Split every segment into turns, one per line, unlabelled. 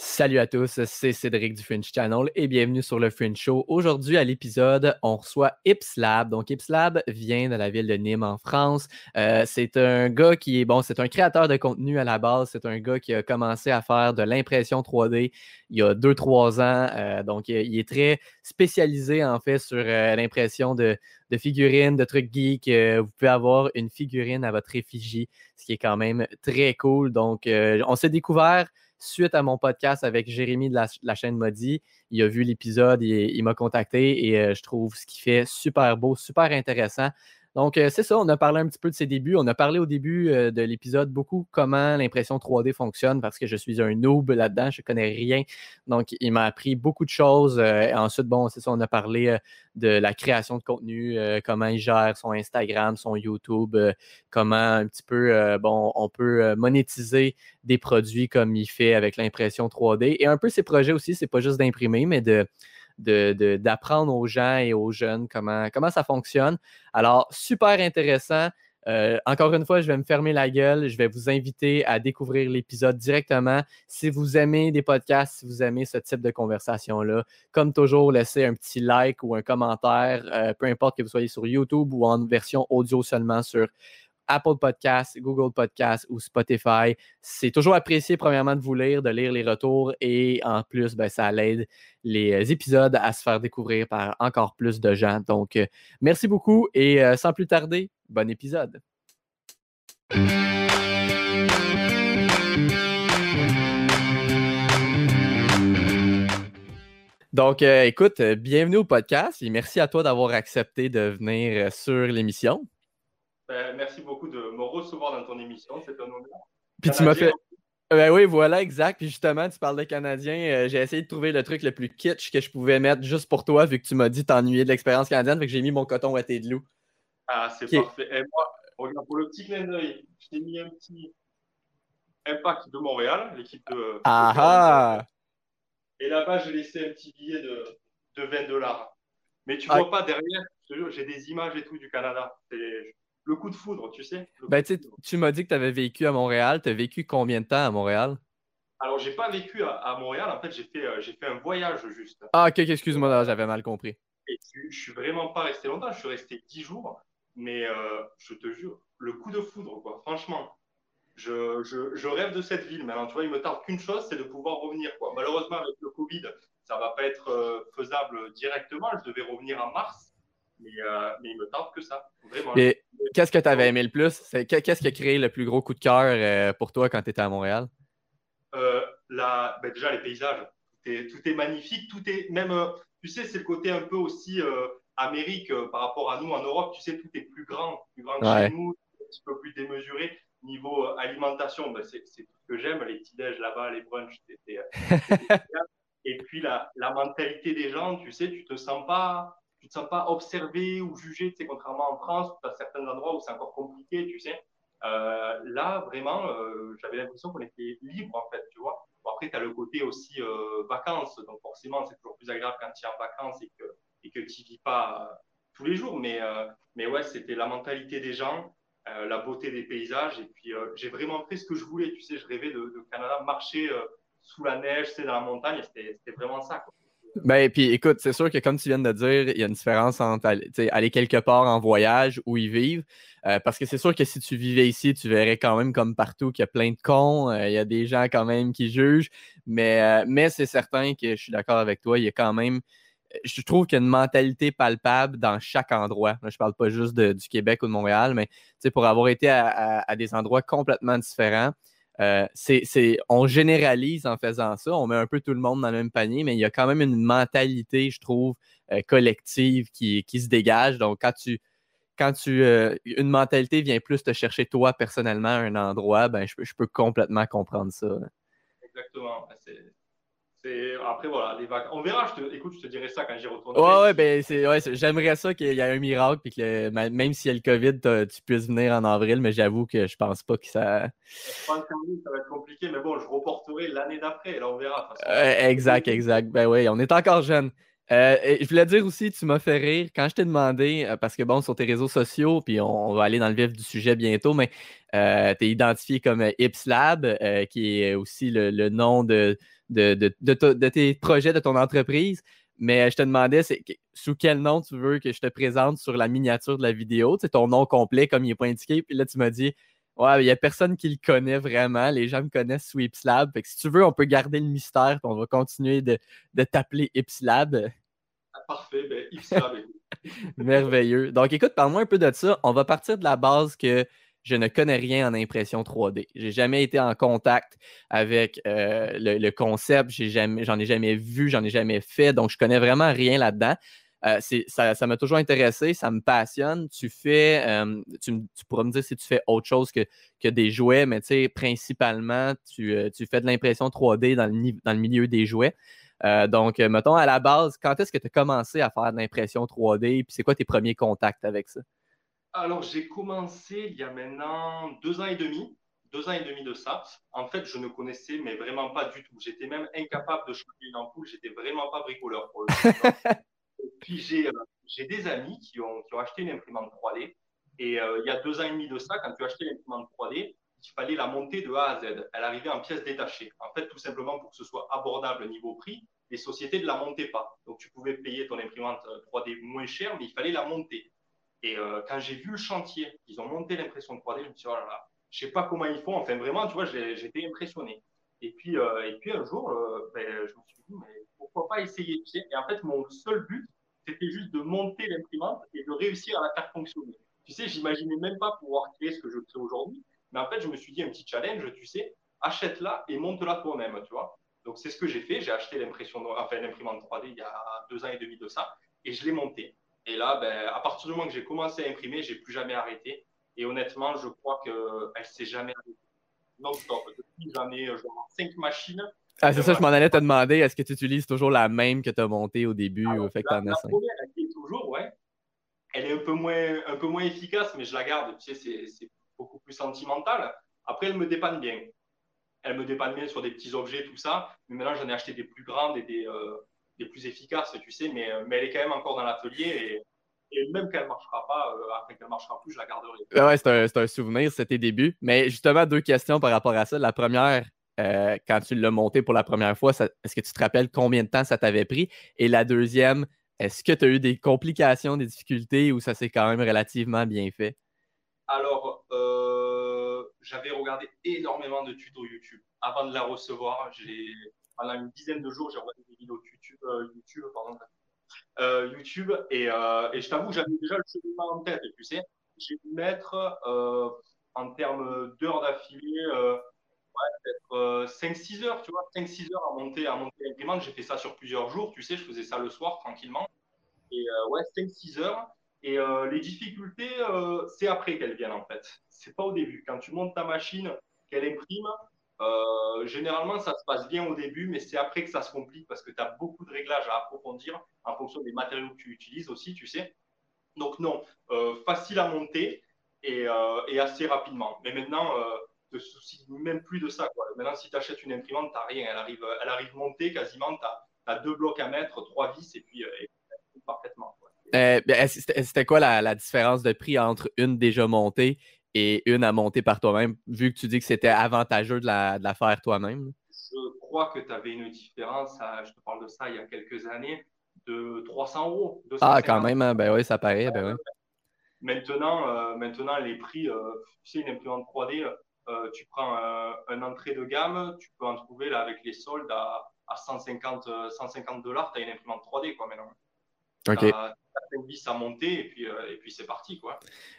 Salut à tous, c'est Cédric du Fringe Channel et bienvenue sur le Fringe Show. Aujourd'hui, à l'épisode, on reçoit Ipslab. Donc, Ipslab vient de la ville de Nîmes en France. Euh, c'est un gars qui est bon, c'est un créateur de contenu à la base. C'est un gars qui a commencé à faire de l'impression 3D il y a 2-3 ans. Euh, donc, il est très spécialisé en fait sur euh, l'impression de, de, figurines, de trucs geeks. vous pouvez avoir une figurine à votre effigie, ce qui est quand même très cool. Donc, on s'est découvert suite à mon podcast avec Jérémy de la, chaîne Modi. Il a vu l'épisode, il, il m'a contacté et euh, je trouve ce qu'il fait super beau, super intéressant. Donc, euh, c'est ça, on a parlé un petit peu de ses débuts. On a parlé au début euh, de l'épisode beaucoup comment l'impression 3D fonctionne parce que je suis un noob là-dedans, je ne connais rien. Donc, il m'a appris beaucoup de choses. Euh, ensuite, bon, c'est ça, on a parlé de la création de contenu, comment il gère son Instagram, son YouTube, comment un petit peu, bon, on peut monétiser des produits comme il fait avec l'impression 3D. Et un peu ses projets aussi, c'est pas juste d'imprimer, mais de d'apprendre aux gens et aux jeunes comment, comment ça fonctionne. Alors, super intéressant. Euh, encore une fois, je vais me fermer la gueule. Je vais vous inviter à découvrir l'épisode directement. Si vous aimez des podcasts, si vous aimez ce type de conversation-là, comme toujours, laissez un petit like ou un commentaire, euh, peu importe que vous soyez sur YouTube ou en version audio seulement sur Apple Podcasts, Google Podcasts ou Spotify. C'est toujours apprécié, premièrement, de vous lire, de lire les retours et en plus, ben, ça aide les euh, épisodes à se faire découvrir par encore plus de gens. Donc, euh, merci beaucoup et euh, sans plus tarder, bon épisode. Donc, écoute, bienvenue au podcast et merci à toi d'avoir accepté de venir sur l'émission.
Ben, merci beaucoup de me recevoir dans ton émission. C'est un honneur.
Puis tu m'as fait. Ben oui, voilà, exact. Puis justement, tu parles de Canadien. Euh, j'ai essayé de trouver le truc le plus kitsch que je pouvais mettre juste pour toi, vu que tu m'as dit t'ennuyer de l'expérience canadienne. Fait que j'ai mis mon coton à tes de loup.
Ah, c'est parfait. Et moi, regarde, pour le petit clin d'œil, je t'ai mis un petit impact de Montréal, l'équipe de.
Ah ah!
Et là-bas, j'ai laissé un petit billet de, de 20 dollars. Mais tu ah. vois pas derrière, j'ai des images et tout du Canada. C'est le coup de foudre, tu sais.
Ben, tu m'as dit que tu avais vécu à Montréal. Tu as vécu combien de temps à Montréal?
Alors, j'ai pas vécu à, Montréal. En fait, j'ai fait, euh, fait un voyage juste.
Ah, ok, excuse-moi, j'avais mal compris.
Et je, suis vraiment pas resté longtemps. Je suis resté 10 jours. Mais euh, je te jure, le coup de foudre, quoi. Franchement, je, je, rêve de cette ville. Maintenant, tu vois, il me tarde qu'une chose, c'est de pouvoir revenir, quoi. Malheureusement, avec le Covid, ça va pas être euh, faisable directement. Je devais revenir en mars. Euh, mais, il me tente que ça. Vraiment.
Et qu'est-ce que tu avais aimé le plus? Qu'est-ce qui a créé le plus gros coup de cœur euh, pour toi quand tu étais à Montréal?
Euh, ben déjà, les paysages. Tout est, magnifique. Tout est même, tu sais, c'est le côté un peu aussi Amérique par rapport à nous en Europe. Tu sais, tout est plus grand, plus grand que chez nous, un petit peu plus démesuré. Niveau alimentation, ben, c'est tout ce que j'aime. Les petits-déj là-bas, les brunchs, c'était. Et puis la, la mentalité des gens, tu sais, tu te sens pas tu ne te sens pas observé ou jugé, tu sais, contrairement en France, as certains endroits où c'est encore compliqué, tu sais. Euh, là, vraiment, euh, j'avais l'impression qu'on était libre, en fait, tu vois. après, tu as le côté aussi euh, vacances, donc forcément, c'est toujours plus agréable quand tu es en vacances et que, et que tu vis pas tous les jours. Mais, mais ouais, c'était la mentalité des gens, la beauté des paysages. Et puis, j'ai vraiment fait ce que je voulais, tu sais. Je rêvais de, de Canada, marcher sous la neige, sais, dans la montagne. C'était vraiment ça.
Ben, puis écoute, c'est sûr que comme tu viens de dire, il y a une différence entre aller, quelque part en voyage ou y vivre. Euh, parce que c'est sûr que si tu vivais ici, tu verrais quand même comme partout qu'il y a plein de cons, euh, il y a des gens quand même qui jugent. Mais, euh, mais c'est certain que je suis d'accord avec toi, il y a quand même. Je trouve qu'il y a une mentalité palpable dans chaque endroit. je ne parle pas juste du Québec ou de Montréal, mais pour avoir été à des endroits complètement différents, euh, on généralise en faisant ça, on met un peu tout le monde dans le même panier, mais il y a quand même une mentalité, je trouve, euh, collective qui, se dégage. Donc, quand tu, quand tu, euh, une mentalité vient plus te chercher toi personnellement à un endroit, ben, je, peux complètement comprendre ça.
Exactement. C'est, après, voilà, les vacances. On verra. Je te... Écoute, je te dirai ça quand j'y retourne.
Ouais, ouais, ben, c'est... ouais, j'aimerais ça qu'il y ait un miracle, puis que même s'il y a le COVID, tu puisses venir en avril, mais j'avoue que je pense pas que ça.
Je pense ça va être compliqué, mais bon, je reporterai l'année d'après, là, on verra.
exact, exact. Ben oui, on est encore jeune. Euh, je voulais dire aussi, tu m'as fait rire quand je t'ai demandé, euh, parce que bon, sur tes réseaux sociaux, puis on, va aller dans le vif du sujet bientôt, mais euh, tu es identifié comme Ipslab, qui est aussi le, nom de, de, tes projets, de ton entreprise. Mais je te demandais sous quel nom tu veux que je te présente sur la miniature de la vidéo, c'est ton nom complet comme il n'est pas indiqué. Puis là, tu m'as dit Ouais, il n'y a personne qui le connaît vraiment. Les gens me connaissent sous Ipslab. Fait que si tu veux, on peut garder le mystère. On va continuer de, t'appeler Ipslab.
Ah, parfait, ben, Ipslab.
Merveilleux. Donc, écoute, parle-moi un peu de ça. On va partir de la base que je ne connais rien en impression 3D. J'ai jamais été en contact avec euh, le, concept. J'en ai, ai, jamais vu, j'en ai jamais fait. Donc, je connais vraiment rien là-dedans. Euh, ça m'a toujours intéressé, ça me passionne. Tu fais, euh, tu, pourras me dire si tu fais autre chose que, que des jouets, mais tu sais, principalement, tu, euh, fais de l'impression 3D dans le, dans le, milieu des jouets. donc, mettons, à la base, quand est-ce que tu as commencé à faire de l'impression 3D? Puis c'est quoi tes premiers contacts avec ça?
Alors, j'ai commencé il y a maintenant deux ans et demi deux ans et demi de ça. En fait, je ne connaissais mais vraiment pas du tout. J'étais même incapable de changer une ampoule. J'étais vraiment pas bricoleur pour le puis euh, j'ai des amis qui ont, qui ont, acheté une imprimante 3D. Et euh, il y a deux ans et demi de ça, quand tu achetais l'imprimante 3D, il fallait la monter de A à Z. Elle arrivait en pièces détachées. En fait, tout simplement pour que ce soit abordable niveau prix, les sociétés ne la montaient pas. Donc, tu pouvais payer ton imprimante 3D euh, moins cher, mais il fallait la monter. Et quand j'ai vu le chantier, ils ont monté l'impression 3D, je me suis dit, oh là là, je sais pas comment ils font. Enfin, vraiment, tu vois, j'étais impressionné. Et puis, et puis un jour, ben, je me suis dit, mais pourquoi pas essayer Et en fait, mon seul but, c'était juste de monter l'imprimante et de réussir à la faire fonctionner. Tu sais, j'imaginais même pas pouvoir créer ce que je crée aujourd'hui, mais en fait, je me suis dit un petit challenge, tu sais, achète-la et monte-la toi-même, tu vois. Donc, c'est ce que j'ai fait. J'ai acheté l'impression, enfin, l'imprimante 3D il y a deux ans et demi de ça et je l'ai montée. Et là, ben, à partir du moment que j'ai commencé à imprimer, j'ai plus jamais arrêté. Et honnêtement, je crois qu'elle ne s'est jamais arrêtée. Non-stop. Depuis, j'en ai genre cinq machines
ah, c'est ça, je m'en allais te demander, est-ce que tu utilises toujours la même que tu as montée au début
ou fait que la, la première, elle est toujours, ouais. Elle est un peu, moins, un peu moins efficace, mais je la garde. Tu sais, c'est beaucoup plus sentimental. Après, elle me dépanne bien. Elle me dépanne bien sur des petits objets, tout ça. Mais maintenant, j'en ai acheté des plus grandes et des, euh, des plus efficaces, tu sais. Mais, mais elle est quand même encore dans l'atelier et, et même quand elle ne marchera pas, euh, après qu'elle ne marchera plus, je la garderai.
Ouais, c'est un, un, souvenir, c'était début. Mais justement, deux questions par rapport à ça. La première, euh, quand tu l'as monté pour la première fois, est-ce que tu te rappelles combien de temps ça t'avait pris? Et la deuxième, est-ce que tu as eu des complications, des difficultés ou ça s'est quand même relativement bien fait?
Alors, euh, j'avais regardé énormément de tutos YouTube. Avant de la recevoir, pendant une dizaine de jours, j'ai regardé vidéos YouTube, euh, YouTube, pardon, YouTube et, et, je t'avoue, j'avais déjà le cheminement en tête. Tu sais, j'ai dû mettre en termes d'heures d'affilée peut-être 5-6 euh, heures, tu vois, 5-6 heures à monter, à monter l'imprimante. J'ai fait ça sur plusieurs jours, tu sais, je faisais ça le soir tranquillement. Et euh, ouais, 5-6 heures. Et euh, les difficultés, c'est après qu'elles viennent en fait. C'est pas au début. Quand tu montes ta machine, qu'elle imprime, généralement ça se passe bien au début, mais c'est après que ça se complique parce que tu as beaucoup de réglages à approfondir en fonction des matériaux que tu utilises aussi, tu sais. Donc non, facile à monter et, et, assez rapidement. Mais maintenant, te soucies même plus de ça. Quoi. Maintenant, si tu achètes une imprimante, tu rien. Elle arrive, elle arrive montée quasiment, tu as, deux blocs à mettre, trois vis et puis euh, parfaitement.
Euh, ben, c'était quoi la, différence de prix entre une déjà montée et une à monter par toi-même, vu que tu dis que c'était avantageux de la, faire toi-même?
Je crois que tu avais une différence, je te parle de ça il y a quelques années, de 300 euros.
Ah, quand même, hein. ben oui, ça paraît. Ben
maintenant, euh, maintenant, les prix, tu sais, une imprimante 3D, euh, tu prends un, entrée de gamme, tu peux en trouver là, avec les soldes à, 150, 150 dollars, tu as une imprimante 3D quoi, maintenant. Ok. Tu à monter et puis, euh, et puis c'est parti. Quoi.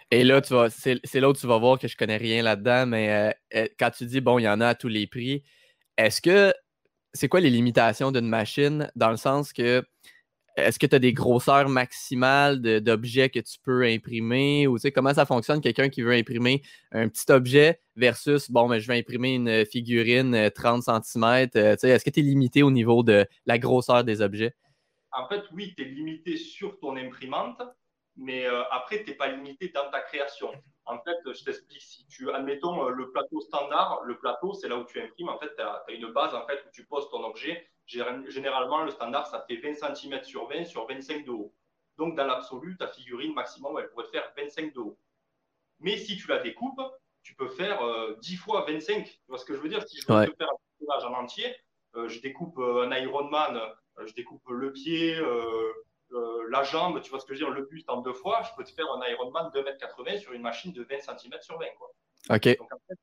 Et là, tu vas, c'est, là où tu vas voir que je connais rien là-dedans, mais euh, quand tu dis, bon, il y en a à tous les prix, est-ce que c'est quoi les limitations d'une machine dans le sens que est-ce que tu as des grosseurs maximales d'objets que tu peux imprimer? Ou tu sais, comment ça fonctionne quelqu'un qui veut imprimer un petit objet versus bon, mais je vais imprimer une figurine 30 euh, cm. Euh, est-ce que tu es limité au niveau de la grosseur des objets?
En fait, oui, tu es limité sur ton imprimante, mais euh, après, tu n'es pas limité dans ta création. En fait, je t'explique, si tu, admettons, euh, le plateau standard, le plateau, c'est là où tu imprimes. En fait, tu as, une base en fait, où tu poses ton objet. Généralement, le standard, ça fait 20 cm sur 20 sur 25 de haut. Donc, dans l'absolu, ta figurine maximum, elle pourrait faire 25 de haut. Mais si tu la découpes, tu peux faire 10 fois 25. Tu vois ce que je veux dire? Si je veux te faire un personnage en entier, je découpe un Iron Man euh, je découpe le pied, euh, euh, la jambe, tu vois ce que je veux dire, le buste en deux fois, je peux te faire un Ironman 2m80 sur une machine de 20 cm sur 20. Quoi.
Ok.
Donc en fait,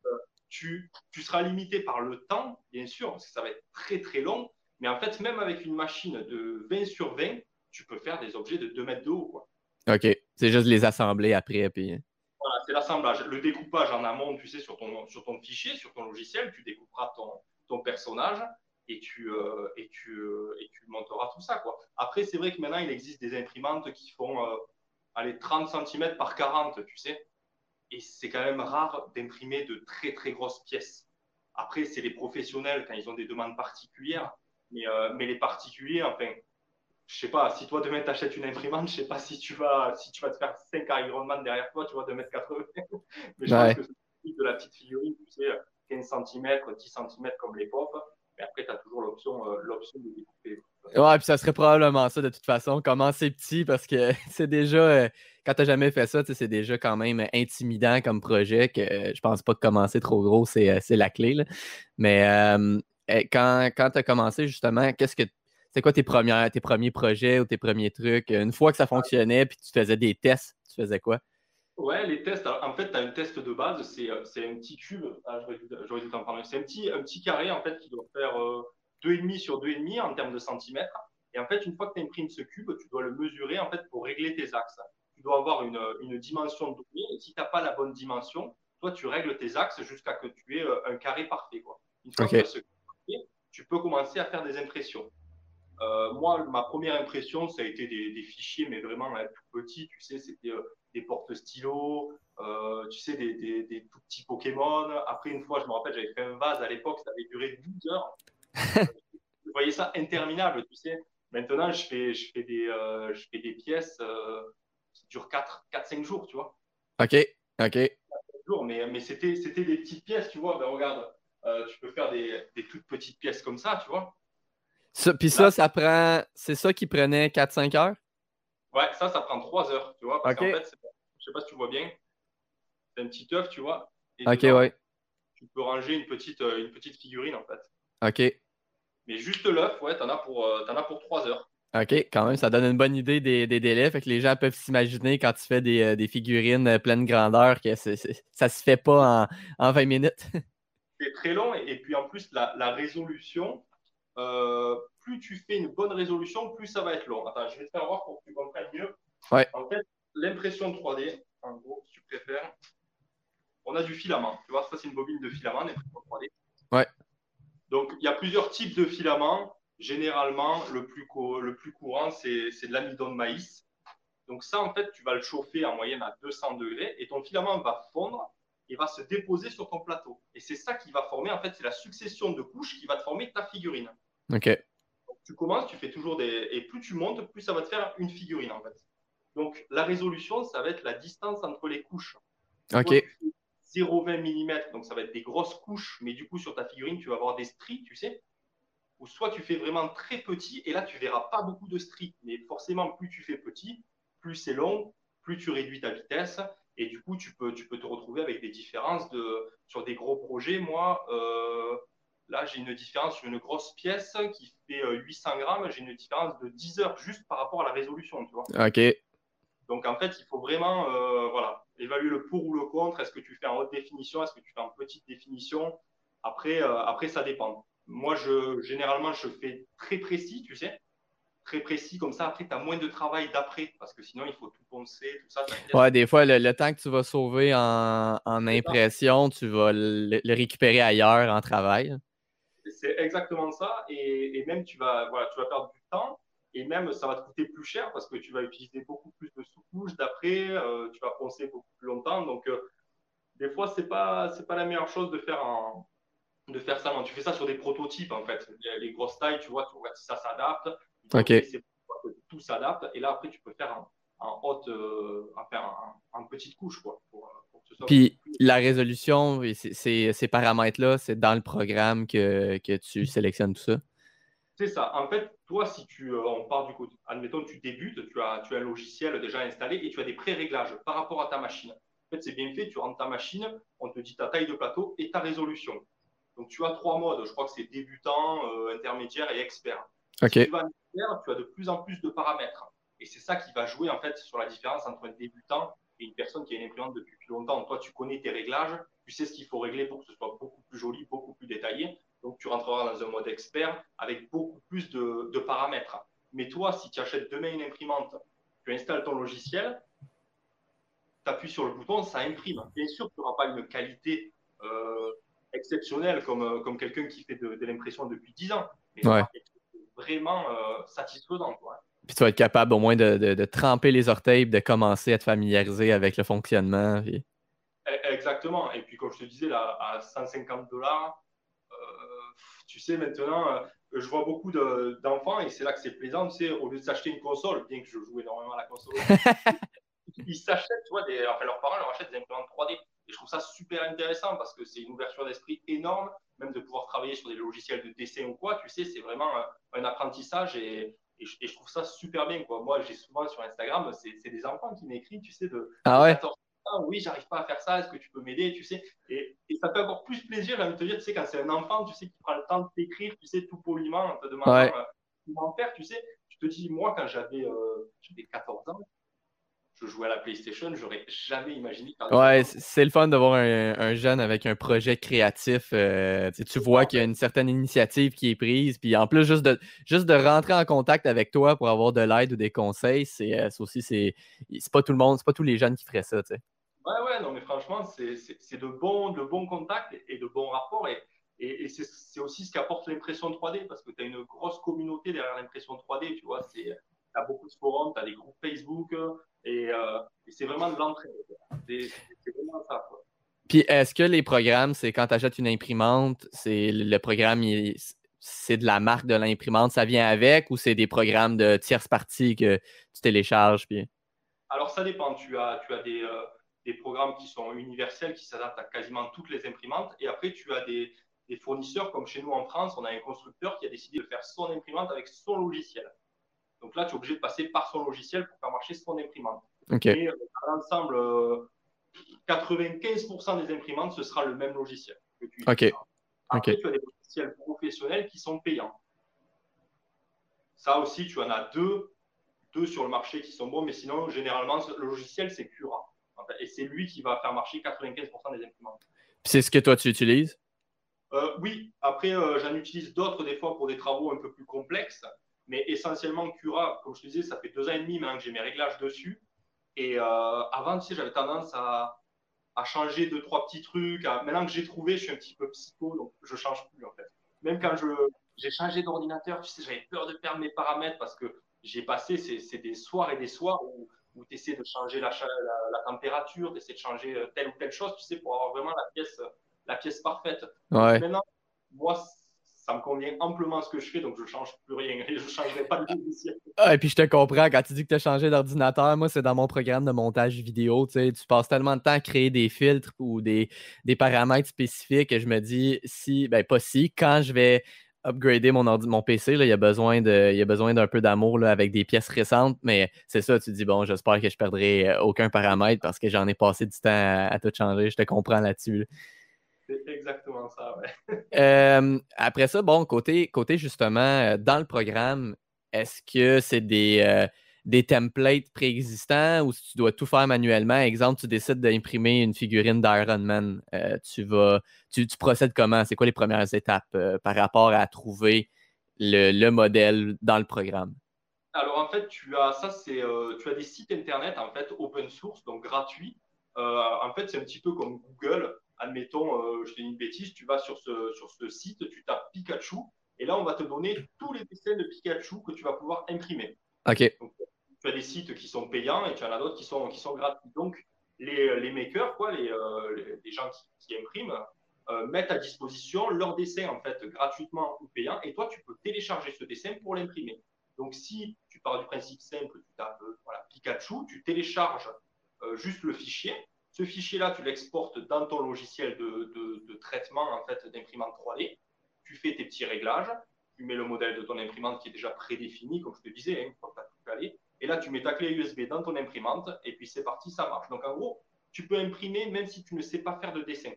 tu, tu, seras limité par le temps, bien sûr, parce que ça va être très très long. Mais en fait, même avec une machine de 20 sur 20, tu peux faire des objets de 2 mètres de haut. Quoi.
OK. C'est juste les assembler après. Puis...
Voilà, c'est l'assemblage. Le découpage en amont, tu sais, sur ton, sur ton fichier, sur ton logiciel, tu découperas ton, ton personnage et tu, euh, et, tu, euh, et tu monteras tout ça. Quoi. Après, c'est vrai que maintenant, il existe des imprimantes qui font euh, allez, 30 cm par 40, tu sais. Et c'est quand même rare d'imprimer de très, très grosses pièces. Après, c'est les professionnels quand ils ont des demandes particulières. Mais, mais les particuliers, enfin, je sais pas, si toi demain tu achètes une imprimante, je sais pas si tu vas, si tu vas te faire 5 Ironman derrière toi, tu vois, de mètres 80. mais je pense que c'est de la petite figurine, tu sais, 15 cm, 10 cm comme les pop. Mais après, tu as toujours l'option, euh, l'option de découper.
Ouais, puis ça serait probablement ça de toute façon. Commencer petit parce que c'est déjà, euh, quand tu n'as jamais fait ça, c'est déjà quand même intimidant comme projet que euh, je pense pas que commencer trop gros, c'est, la clé. Mais eh, quand, quand tu as commencé, justement, qu'est-ce que c'est quoi tes, premières, tes premiers projets ou tes premiers trucs? Une fois que ça fonctionnait puis tu faisais des tests, tu faisais quoi?
Ouais, les tests. en fait, tu as un test de base, c'est un petit cube. Ah, J'aurais dû t'en parler. C'est un petit, un petit carré en fait qui doit faire euh, 2,5 sur 2,5 en termes de centimètres. Et en fait, une fois que tu imprimes ce cube, tu dois le mesurer en fait pour régler tes axes. Tu dois avoir une, une dimension donnée. Et si tu n'as pas la bonne dimension, toi, tu règles tes axes jusqu'à que tu aies euh, un carré parfait. Quoi. Une fois que tu as ce carré, tu peux commencer à faire des impressions. Euh, moi, ma première impression, ça a été des, des fichiers, mais vraiment hein, tout petits. Tu sais, c'était euh, des porte-stylos, euh, tu sais, des, des, tout petits Pokémon. Après, une fois, je me rappelle, j'avais fait un vase à l'époque, ça avait duré 12 heures. je voyais ça interminable, tu sais. Maintenant, je fais, je fais, des, euh, je fais des pièces euh, qui durent 4-5 jours, tu vois.
OK, OK.
Jours, mais mais c'était des petites pièces, tu vois. Ben, regarde, tu peux faire des, des, toutes petites pièces comme ça, tu vois.
Puis ça, ça prend. C'est ça qui prenait 4-5 heures?
Ouais, ça, ça prend 3 heures, tu vois. Parce qu'en fait, sais pas si tu vois bien, c'est un petit œuf, tu vois.
ok, ouais.
Tu peux ranger une petite, euh, une petite figurine, en fait.
Ok.
Mais juste l'œuf, ouais, t'en as, pour, euh, en as pour 3 heures.
OK, quand même, ça donne une bonne idée des, des délais. Fait que les gens peuvent s'imaginer quand tu fais des, euh, des figurines pleine grandeur que ça ne se fait pas en, en 20 minutes.
c'est très long et, puis en plus, la, la résolution, euh, plus tu fais une bonne résolution, plus ça va être long. Attends, je vais te faire voir pour que tu comprennes mieux.
Ouais.
En fait, l'impression 3D, en gros, si tu préfères, on a du filament. Tu vois, ça, c'est une bobine de filament, l'impression 3D.
Ouais.
Donc, il y a plusieurs types de filaments. Généralement, le plus, le plus courant, c'est de l'amidon de maïs. Donc, ça, en fait, tu vas le chauffer en moyenne à 200 degrés et ton filament va fondre et va se déposer sur ton plateau. Et c'est ça qui va former, en fait, c'est la succession de couches qui va te former ta figurine.
OK
tu commences, tu fais toujours des. Et plus tu montes, plus ça va te faire une figurine en fait. Donc la résolution, ça va être la distance entre les couches.
Ok.
0,20 mm, donc ça va être des grosses couches, mais du coup sur ta figurine, tu vas avoir des stries, tu sais. Ou soit tu fais vraiment très petit, et là tu verras pas beaucoup de stries. Mais forcément, plus tu fais petit, plus c'est long, plus tu réduis ta vitesse, et du coup tu peux, tu peux te retrouver avec des différences de, sur des gros projets. Moi, euh, Là, j'ai une différence sur une grosse pièce qui fait 800 euh, grammes. J'ai une différence de 10 heures juste par rapport à la résolution, tu vois.
OK.
Donc, en fait, il faut vraiment euh, voilà, évaluer le pour ou le contre. Est-ce que tu fais en haute définition? Est-ce que tu fais en petite définition? Après, euh, après, ça dépend. Moi, je, généralement, je fais très précis, tu sais. Très précis, comme ça, après, tu as moins de travail d'après, parce que sinon, il faut tout poncer, tout ça.
Ouais, des fois, le, temps que tu vas sauver en, en impression, tu vas le, récupérer ailleurs en travail.
C'est exactement ça. Et, même, tu vas, voilà, tu vas perdre du temps. Et même, ça va te coûter plus cher parce que tu vas utiliser beaucoup plus de sous-couches d'après. Euh, tu vas poncer beaucoup plus longtemps. Donc, euh, des fois, ce n'est pas, pas la meilleure chose de faire, de faire ça. tu fais ça sur des prototypes, en fait. Les, grosses tailles, tu vois, tu vois si ça s'adapte.
Ok.
Tout s'adapte. Et là, après, tu peux faire en haute, enfin, en, petite couche, quoi,
Puis la résolution, ces paramètres-là, c'est dans le programme que, que tu sélectionnes tout ça?
C'est ça. En fait, toi, si tu, euh, on part du côté, admettons, tu débutes, tu as, tu as un logiciel déjà installé et tu as des pré-réglages par rapport à ta machine. En fait, c'est bien fait. Tu rentres ta machine, on te dit ta taille de plateau et ta résolution. Donc, tu as trois modes. Je crois que c'est débutant, euh, intermédiaire et expert.
Si tu
vas expert, tu as de plus en plus de paramètres. Et c'est ça qui va jouer en fait sur la différence entre un débutant et une personne qui a une imprimante depuis plus longtemps. Toi, tu connais tes réglages, tu sais ce qu'il faut régler pour que ce soit beaucoup plus joli, beaucoup plus détaillé. Donc, tu rentreras dans un mode expert avec beaucoup plus de, paramètres. Mais toi, si tu achètes demain une imprimante, tu installes ton logiciel, tu appuies sur le bouton, ça imprime. Bien sûr, tu n'auras pas une qualité euh, exceptionnelle comme, comme quelqu'un qui fait de, l'impression depuis 10 ans. Mais
ouais.
vraiment euh, satisfaisant.
Puis tu vas être capable au moins de, tremper les orteils, de commencer à te familiariser avec le fonctionnement. E,
exactement. Et puis, comme je te disais, là, à 150 dollars, sais, maintenant, euh, je vois beaucoup d'enfants et c'est là que c'est plaisant, tu sais, au lieu de s'acheter une console, bien que je joue énormément à la console, ils s'achètent, tu vois, des, enfin, leurs parents leur achètent des imprimantes 3D. Et je trouve ça super intéressant parce que c'est une ouverture d'esprit énorme, même de pouvoir travailler sur des logiciels de dessin ou quoi, tu sais, c'est vraiment un, apprentissage et, je, trouve ça super bien. Quoi. Moi, j'ai souvent sur Instagram, c'est des enfants qui m'écrivent, tu sais, de,
ah ouais?
Ah oui, j'arrive pas à faire ça, est-ce que tu peux m'aider, tu sais et, ça fait encore plus plaisir, de te dire, tu sais, quand c'est un enfant, tu sais, qui prend le temps de t'écrire, tu sais, tout poliment, en te demandant
ouais.
comment faire, tu sais. Tu te dis, moi, quand j'avais euh, 14 ans, je jouais à la PlayStation, j'aurais jamais imaginé.
Ouais, c'est le fun d'avoir un, jeune avec un projet créatif. Euh, tu vois qu'il y a une certaine initiative qui est prise. Puis en plus, juste de, juste de rentrer en contact avec toi pour avoir de l'aide ou des conseils, c'est euh, aussi, c'est pas tout le monde, c'est pas tous les jeunes qui feraient ça.
Ouais, ouais, non, mais franchement, c'est de bons, de bons contacts et de bons rapports. Et, et, c'est aussi ce qu'apporte l'impression 3D parce que tu as une grosse communauté derrière l'impression 3D. Tu vois, tu as beaucoup de forums, tu as des groupes Facebook et, euh, c'est vraiment de l'entraide. C'est vraiment ça.
Puis est-ce que les programmes, c'est quand tu achètes une imprimante, c'est le programme, c'est de la marque de l'imprimante, ça vient avec ou c'est des programmes de tierce partie que tu télécharges? Puis...
Alors ça dépend. Tu as, tu as des. Euh, des programmes qui sont universels, qui s'adaptent à quasiment toutes les imprimantes. Et après, tu as des, fournisseurs, comme chez nous en France, on a un constructeur qui a décidé de faire son imprimante avec son logiciel. Donc là, tu es obligé de passer par son logiciel pour faire marcher son imprimante.
Et
euh, à l'ensemble, 95% euh, des imprimantes, ce sera le même logiciel. Que tu
Après,
tu as des logiciels professionnels qui sont payants. Ça aussi, tu en as deux, deux sur le marché qui sont bons, mais sinon, généralement, le logiciel, c'est Cura. Et c'est lui qui va faire marcher 95% des imprimantes.
C'est ce que toi, tu utilises?
Euh, Oui. Après, euh, j'en utilise d'autres des fois pour des travaux un peu plus complexes. Mais essentiellement, Cura, comme je te disais, ça fait deux ans et demi maintenant que j'ai mes réglages dessus. Et euh, avant, tu sais, j'avais tendance à, changer deux, trois petits trucs. Maintenant que j'ai trouvé, je suis un petit peu psycho, donc je ne change plus en fait. Même quand j'ai changé d'ordinateur, tu sais, j'avais peur de perdre mes paramètres parce que j'ai passé, c'est des soirs et des soirs où où tu essaies de changer la, la, température, tu essaies de changer euh, telle ou telle chose, tu sais, pour avoir vraiment la pièce, la pièce parfaite. Maintenant, moi, ça me convient amplement ce que je fais, donc je ne change plus rien je ne changerai pas de logiciel.
Ah, et puis je te comprends, quand tu dis que tu as changé d'ordinateur, moi, c'est dans mon programme de montage vidéo. Tu, sais, tu passes tellement de temps à créer des filtres ou des, des paramètres spécifiques que je me dis, si, ben pas si, quand je vais upgrader mon, mon PC, il y a besoin d'un peu d'amour avec des pièces récentes, mais c'est ça, tu dis, bon, j'espère que je perdrai euh, aucun paramètre parce que j'en ai passé du temps à, tout changer. Je te comprends là-dessus.
C'est exactement ça, ouais.
Euh, après ça, bon, côté, côté justement, euh, dans le programme, est-ce que c'est des des templates préexistants ou si tu dois tout faire manuellement. Exemple, tu décides d'imprimer une figurine d'Iron Man. Euh, tu vas, tu, procèdes comment? C'est quoi les premières étapes euh, par rapport à trouver le, modèle dans le programme?
Alors en fait, tu as ça, c'est euh, tu as des sites internet en fait open source, donc gratuits. en fait, c'est un petit peu comme Google. Admettons, je te dis une bêtise, tu vas sur ce, sur ce site, tu tapes Pikachu, et là, on va te donner tous les dessins de Pikachu que tu vas pouvoir imprimer.
OK
tu as des sites qui sont payants et tu en as d'autres qui sont, qui sont gratuits. Donc, les, les makers, quoi, les, euh, les, gens qui, impriment, euh, mettent à disposition leur dessin en fait gratuitement ou payant et toi tu peux télécharger ce dessin pour l'imprimer. Donc si tu pars du principe simple, tu tapes voilà, Pikachu, tu télécharges juste le fichier. Ce fichier-là, tu l'exportes dans ton logiciel de, de traitement en fait, d'imprimante 3D. Tu fais tes petits réglages, tu mets le modèle de ton imprimante qui est déjà prédéfini, comme je te disais, hein, tu as tout calé. Et là, tu mets ta clé USB dans ton imprimante et puis c'est parti, ça marche. Donc en gros, tu peux imprimer même si tu ne sais pas faire de dessin.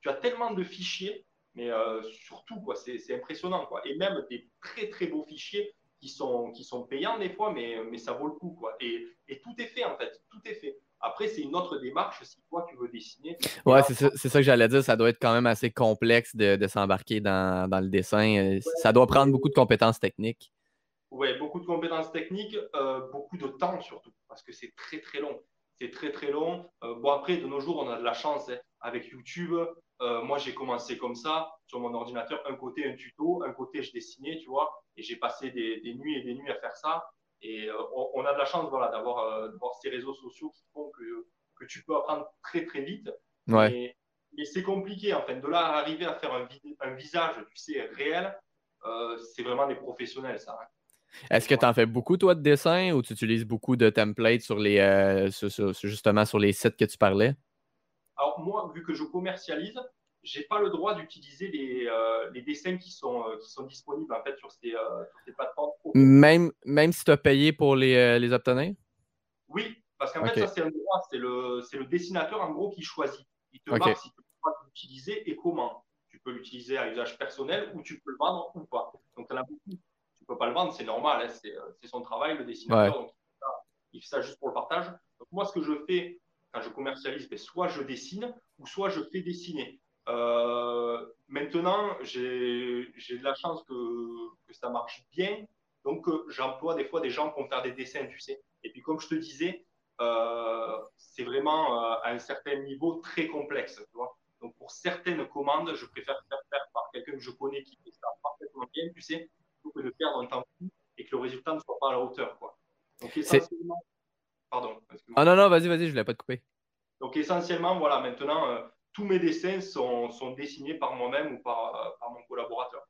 Tu as tellement de fichiers, mais euh, surtout, quoi, c'est, impressionnant. Quoi. Et même des très très beaux fichiers qui sont, qui sont payants des fois, mais, mais ça vaut le coup. Quoi. Et, et tout est fait en fait, tout est fait. Après, c'est une autre démarche si toi, tu veux dessiner.
Ouais, c'est ça, ça, que j'allais dire. Ça doit être quand même assez complexe de, de s'embarquer dans, dans, le dessin. Euh, ça doit prendre beaucoup de compétences techniques.
Oui, beaucoup de compétences techniques, euh, beaucoup de temps surtout, parce que c'est très très long. C'est très très long. Euh, bon, après, de nos jours, on a de la chance hein, avec YouTube. moi, j'ai commencé comme ça, sur mon ordinateur, un côté un tuto, un côté je dessinais, tu vois, et j'ai passé des, des, nuits et des nuits à faire ça. Et euh, on, a de la chance voilà, d'avoir euh, ces réseaux sociaux qui font que, que tu peux apprendre très très vite.
Ouais.
Et, c'est compliqué en fait. De là à arriver à faire un, un visage, tu sais, réel, euh, c'est vraiment des professionnels ça. Hein.
Est-ce que tu en fais beaucoup toi de dessin ou tu utilises beaucoup de templates sur les justement sur les sites que tu parlais?
Alors moi, vu que je commercialise, j'ai pas le droit d'utiliser les, euh, les, dessins qui sont, euh, qui sont disponibles en fait sur ces, euh, ces plateformes.
Même, même si tu as payé pour les, les obtenir?
Oui, parce qu'en fait, ça, c'est un droit. C'est le, le, dessinateur, en gros, qui choisit. Il te marque si tu peux l'utiliser et comment. Tu peux l'utiliser à usage personnel ou tu peux le vendre ou pas. Donc, y en a beaucoup. Tu peux pas le vendre, c'est normal. Hein, c'est son travail, le dessinateur. Donc, il fait, ça, juste pour le partage. Donc, moi, ce que je fais quand je commercialise, ben, soit je dessine ou soit je fais dessiner. Euh, maintenant, j'ai de la chance que, que, ça marche bien. Donc, euh, j'emploie des fois des gens pour me faire des dessins, tu sais. Et puis, comme je te disais, euh, c'est vraiment à un certain niveau très complexe, tu vois. Donc, pour certaines commandes, je préfère faire faire par quelqu'un que je connais qui fait ça parfaitement bien, tu sais, plutôt que de perdre un temps fou et que le résultat ne soit pas à la hauteur, quoi. Donc, essentiellement. Pardon.
Ah non, non, vas-y, vas-y, je ne voulais pas te couper.
Donc, essentiellement, voilà, maintenant, tous mes dessins sont, sont dessinés par moi-même ou par, par, mon collaborateur.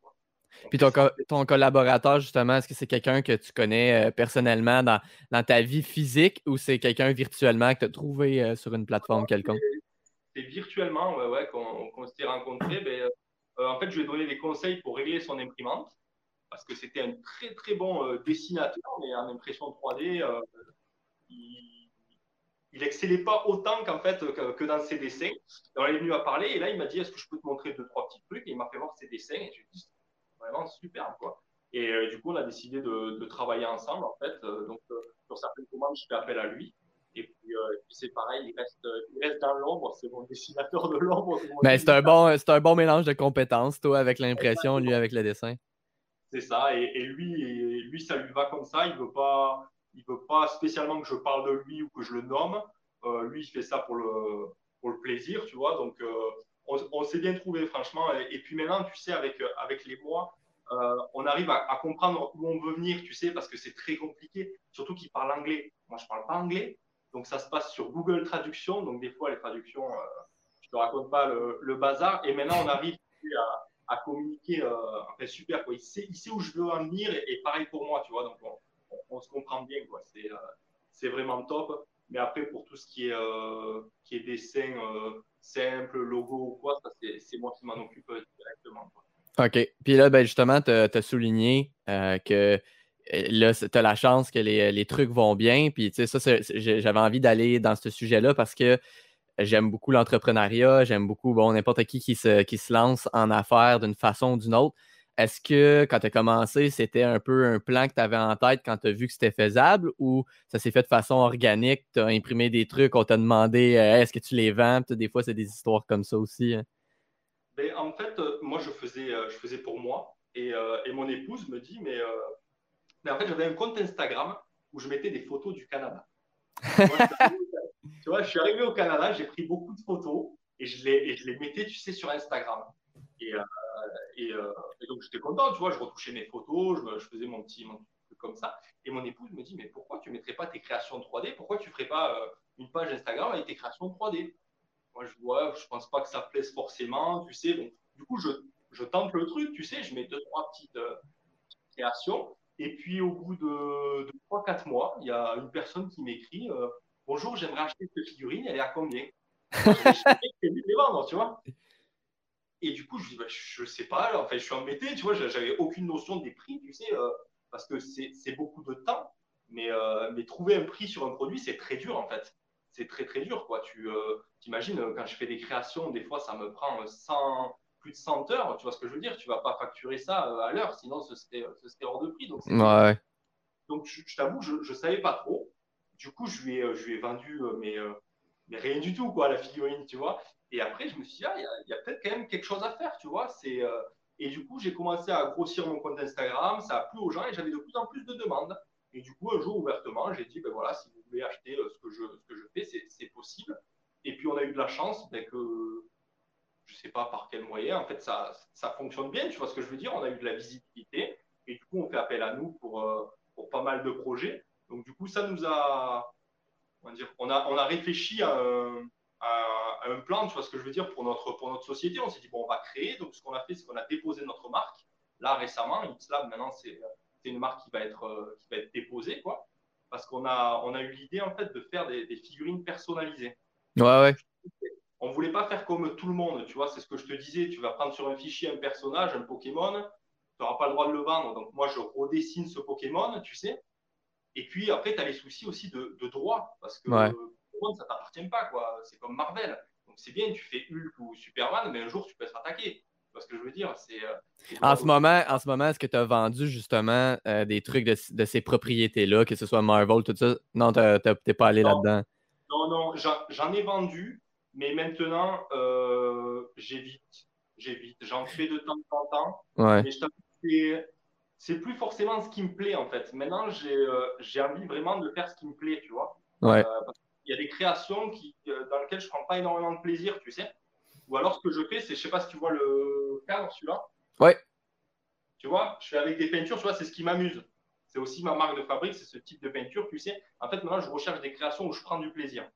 Puis ton, ton, collaborateur, justement, est-ce que c'est quelqu'un que tu connais euh, personnellement dans, dans, ta vie physique ou c'est quelqu'un virtuellement que tu as trouvé euh, sur une plateforme quelconque?
C'est virtuellement ouais, ouais, qu'on s'est rencontrés. Ben, euh, en fait, je lui ai donné des conseils pour régler son imprimante parce que c'était un très très bon dessinateur, mais en impression 3D, il il excellait pas autant qu'en fait que, dans ses dessins. on est venu à parler et là il m'a dit est-ce que je peux te montrer deux trois petits trucs? Et il m'a fait voir ses dessins et je lui ai dit vraiment superbe quoi. Et euh, du coup on a décidé de, travailler ensemble en fait. Euh, donc euh, sur certaines commandes je fais appel à lui. Et puis, c'est pareil, il reste, il reste dans l'ombre, c'est mon dessinateur de l'ombre.
Mais c'est un, bon, un bon mélange de compétences, toi avec l'impression, lui avec le dessin.
C'est ça, et, lui, lui, ça lui va comme ça, il ne veut veut pas spécialement que je parle de lui ou que je le nomme. Euh, lui, il fait ça pour le, pour le plaisir, tu vois. Donc, euh, on, s'est bien trouvé, franchement. Et, puis maintenant, tu sais, avec, avec les mois, euh, on arrive à, comprendre où on veut venir, tu sais, parce que c'est très compliqué, surtout qu'il parle anglais. Moi, je parle pas anglais, donc ça se passe sur Google Traduction. Donc, des fois, les traductions, je te raconte pas le, bazar. Et maintenant, on arrive à, à communiquer. enfin, super, quoi. Il sait, il sait où je veux en venir, et, pareil pour moi, tu vois. Donc, on se comprend bien. Quoi. C'est, euh, c'est vraiment top. Mais après, pour tout ce qui est, euh, qui est dessin euh, simple, logo ou quoi, c'est, moi qui m'en occupe directement.
OK. Puis là, ben, justement, tu as souligné que là, tu as la chance que les, les, trucs vont bien. Puis, tu sais, ça, j'avais envie d'aller dans ce sujet-là parce que j'aime beaucoup l'entrepreneuriat, j'aime beaucoup, bon, n'importe qui qui se, qui se lance en affaires d'une façon ou d'une autre. Est-ce que quand tu as commencé, c'était un peu un plan que tu avais en tête quand tu as vu que c'était faisable ou ça s'est fait de façon organique? Tu as imprimé des trucs, on t'a demandé euh, est-ce que tu les vends? des fois, c'est des histoires comme ça aussi. Hein.
Ben, en fait, euh, moi, je faisais, euh, je faisais pour moi et, mon épouse me dit mais, mais en fait, j'avais un compte Instagram où je mettais des photos du Canada. tu vois, je suis arrivé au Canada, j'ai pris beaucoup de photos et je les, mettais, tu sais, sur Instagram. Et, euh, et, donc j'étais content, tu vois, je retouchais mes photos, je, faisais mon petit, truc comme ça. Et mon épouse me dit, mais pourquoi tu ne mettrais pas tes créations 3D Pourquoi tu ne ferais pas euh, une page Instagram avec tes créations 3D Moi, je vois, je pense pas que ça plaise forcément, tu sais. du coup, je, je, tente le truc, tu sais, je mets deux, trois petites euh, créations. Et puis, au bout de, 3-4 mois, il y a une personne qui m'écrit euh, Bonjour, j'aimerais acheter cette figurine, elle est à combien? Les vendre, tu vois? Et du coup, je dis bah, Je sais pas, en fait, je suis embêté, tu vois, j'avais aucune notion des prix, tu sais, euh, parce que c'est beaucoup de temps. Mais, euh, mais trouver un prix sur un produit, c'est très dur, en fait. C'est très, très dur, quoi. Tu imagines, quand je fais des créations, des fois, ça me prend 100 plus de 100 heures, tu vois ce que je veux dire Tu vas pas facturer ça euh, à l'heure, sinon ce serait, ce serait, hors de prix. Donc,
ouais.
donc je, t'avoue, je ne savais pas trop. Du coup, je lui ai, je lui ai vendu, euh, mais, euh, mais rien du tout, quoi, la figurine, tu vois. Et après, je me suis dit, ah, il y a, peut-être quand même quelque chose à faire, tu vois. C'est, et du coup, j'ai commencé à grossir mon compte Instagram, ça a plu aux gens et j'avais de plus en plus de demandes. Et du coup, un jour, ouvertement, j'ai dit, ben voilà, si vous voulez acheter ce que je, ce que je fais, c'est possible. Et puis, on a eu de la chance ben, que je ne sais pas par quel moyen. En fait, ça, ça fonctionne bien, tu vois ce que je veux dire On a eu de la visibilité et du coup, on fait appel à nous pour, euh, pour pas mal de projets. Donc, du coup, ça nous a, on, a, on a réfléchi à un, plan, tu vois ce que je veux dire, pour notre, pour notre société. On s'est dit, bon, on va créer. Donc, ce qu'on a fait, c'est qu'on a déposé notre marque. Là, récemment, XLab, maintenant, c'est une marque qui va être, euh, qui va être déposée, quoi. Parce qu'on a, on a eu l'idée, en fait, de faire des, des figurines personnalisées.
Ouais, ouais
on voulait pas faire comme tout le monde, tu vois, c'est ce que je te disais, tu vas prendre sur un fichier un personnage, un Pokémon, tu n'auras pas le droit de le vendre, donc moi je redessine ce Pokémon, tu sais, et puis après tu as les soucis aussi de, droit, parce que
ouais.
Pokémon ça t'appartient pas, quoi, c'est comme Marvel, donc c'est bien, tu fais Hulk ou Superman, mais un jour tu peux être attaqué. Tu vois ce que je veux dire? C'est, euh,
en, ce moment, en ce moment, est-ce que tu as vendu justement euh, des trucs de, ces propriétés-là, que ce soit Marvel, tout ça? Non, tu n'es pas allé là-dedans.
Non, non, j'en ai vendu, mais maintenant, euh, j'évite. J'évite. J'en fais de temps en temps. Mais je c'est plus forcément ce qui me plaît en fait. Maintenant, j'ai euh, envie vraiment de faire ce qui me plaît, tu vois.
Ouais.
Euh, il y a des créations qui, dans lesquelles je prends pas énormément de plaisir, tu sais. Ou alors, ce que je fais, c'est, je sais pas si tu vois le cadre, celui-là.
Ouais.
Tu vois, je fais avec des peintures, tu vois, c'est ce qui m'amuse. C'est aussi ma marque de fabrique, c'est ce type de peinture, tu sais. En fait, maintenant, je recherche des créations où je prends du plaisir.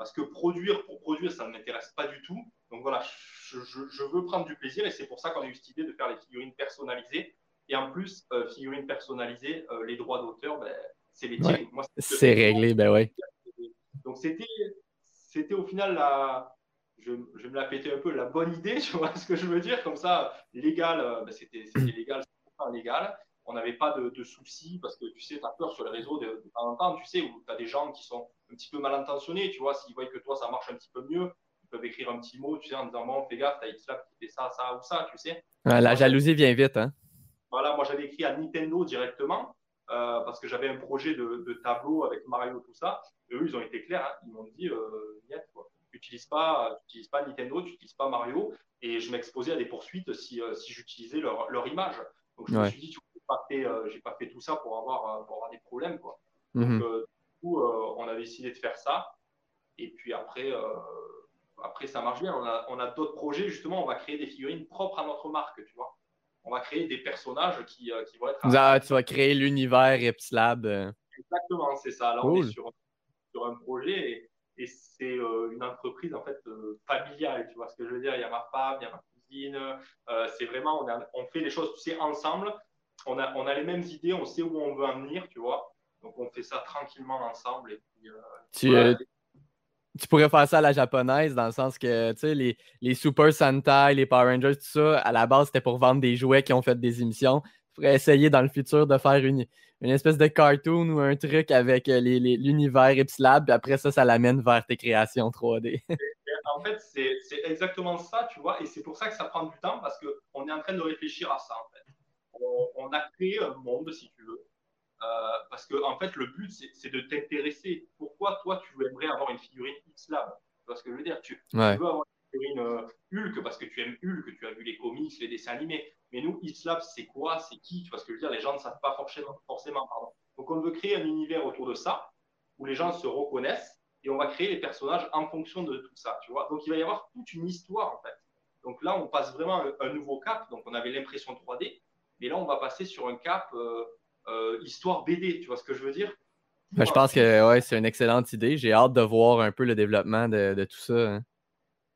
Parce que produire pour produire, ça ne m'intéresse pas du tout. Donc voilà, je, veux prendre du plaisir et c'est pour ça qu'on a eu cette idée de faire les figurines personnalisées. Et en plus, euh, figurines personnalisées, euh, les droits d'auteur, ben, c'est les tiens.
c'est réglé, ben ouais.
Donc c'était, c'était au final la, je, je, me la pétais un peu la bonne idée, tu vois ce que je veux dire, comme ça, légal, euh, ben, c'était, légal, c'était légal on n'avait pas de, soucis parce que tu sais, tu as peur sur les réseaux de, de temps en temps, tu sais, où tu as des gens qui sont un petit peu mal intentionnés, tu vois, s'ils voient que toi ça marche un petit peu mieux, ils peuvent écrire un petit mot, tu sais, en disant bon, fais gaffe, t'as XLab qui fait ça, ça ou ça, tu sais.
la jalousie vient vite, hein.
Voilà, moi j'avais écrit à Nintendo directement euh, parce que j'avais un projet de, tableau avec Mario, tout ça. Et eux, ils ont été clairs, hein. ils m'ont dit, euh, tu n'utilises pas, pas Nintendo, tu n'utilises pas Mario. Et je m'exposais à des poursuites si, euh, si j'utilisais leur, leur, image. Donc je me suis dit, tu pas fait, euh, j'ai pas fait tout ça pour avoir, pour avoir des problèmes, quoi. Mhm. Donc, coup, on a décidé de faire ça. Et puis après, après ça marche bien. On a, on a d'autres projets, justement, on va créer des figurines propres à notre marque, tu vois on va créer des personnages qui, qui vont être.
Ah, tu vas créer l'univers Epsilab.
Exactement, c'est ça. Là, on est sur, sur, un projet et, c'est une entreprise en fait familiale. Tu vois ce que je veux dire Il y a ma femme, il y a ma cousine. c'est vraiment, on, on, fait les choses, tu sais, ensemble. On a, on a les mêmes idées, on sait où on veut en venir, tu vois. Donc on fait ça tranquillement ensemble. Et puis,
tu, tu pourrais faire ça à la japonaise, dans le sens que, tu sais, les, les Super Sentai, les Power Rangers, tout ça, à la base, c'était pour vendre des jouets qui ont fait des émissions. Tu pourrais essayer dans le futur de faire une, une espèce de cartoon ou un truc avec euh, l'univers Ipsilab, puis après ça, ça l'amène vers tes créations 3D.
en fait, c'est exactement ça, tu vois, et c'est pour ça que ça prend du temps, parce qu'on est en train de réfléchir à ça, en fait. On, on a créé un monde, si tu veux, euh, parce que en fait, le but, c'est de t'intéresser. Pourquoi toi, tu aimerais avoir une figurine X-Lab? Tu vois ce que je veux dire? Tu, veux avoir une figurine euh, Hulk parce que tu aimes Hulk, tu as vu les comics, les dessins animés. Mais nous, X-Lab, c'est quoi? C'est qui? Tu vois ce que je veux dire? Les gens ne savent pas forcément. forcément pardon. Donc, on veut créer un univers autour de ça où les gens se reconnaissent et on va créer les personnages en fonction de tout ça. Tu vois Donc, il va y avoir toute une histoire en fait. Donc là, on passe vraiment un, un nouveau cap. Donc, on avait l'impression 3D, mais là, on va passer sur un cap. Euh, euh, histoire BD, tu vois ce que je veux dire?
Ben, Je pense que ouais, c'est une excellente idée. J'ai hâte de voir un peu le développement de, tout ça. Hein.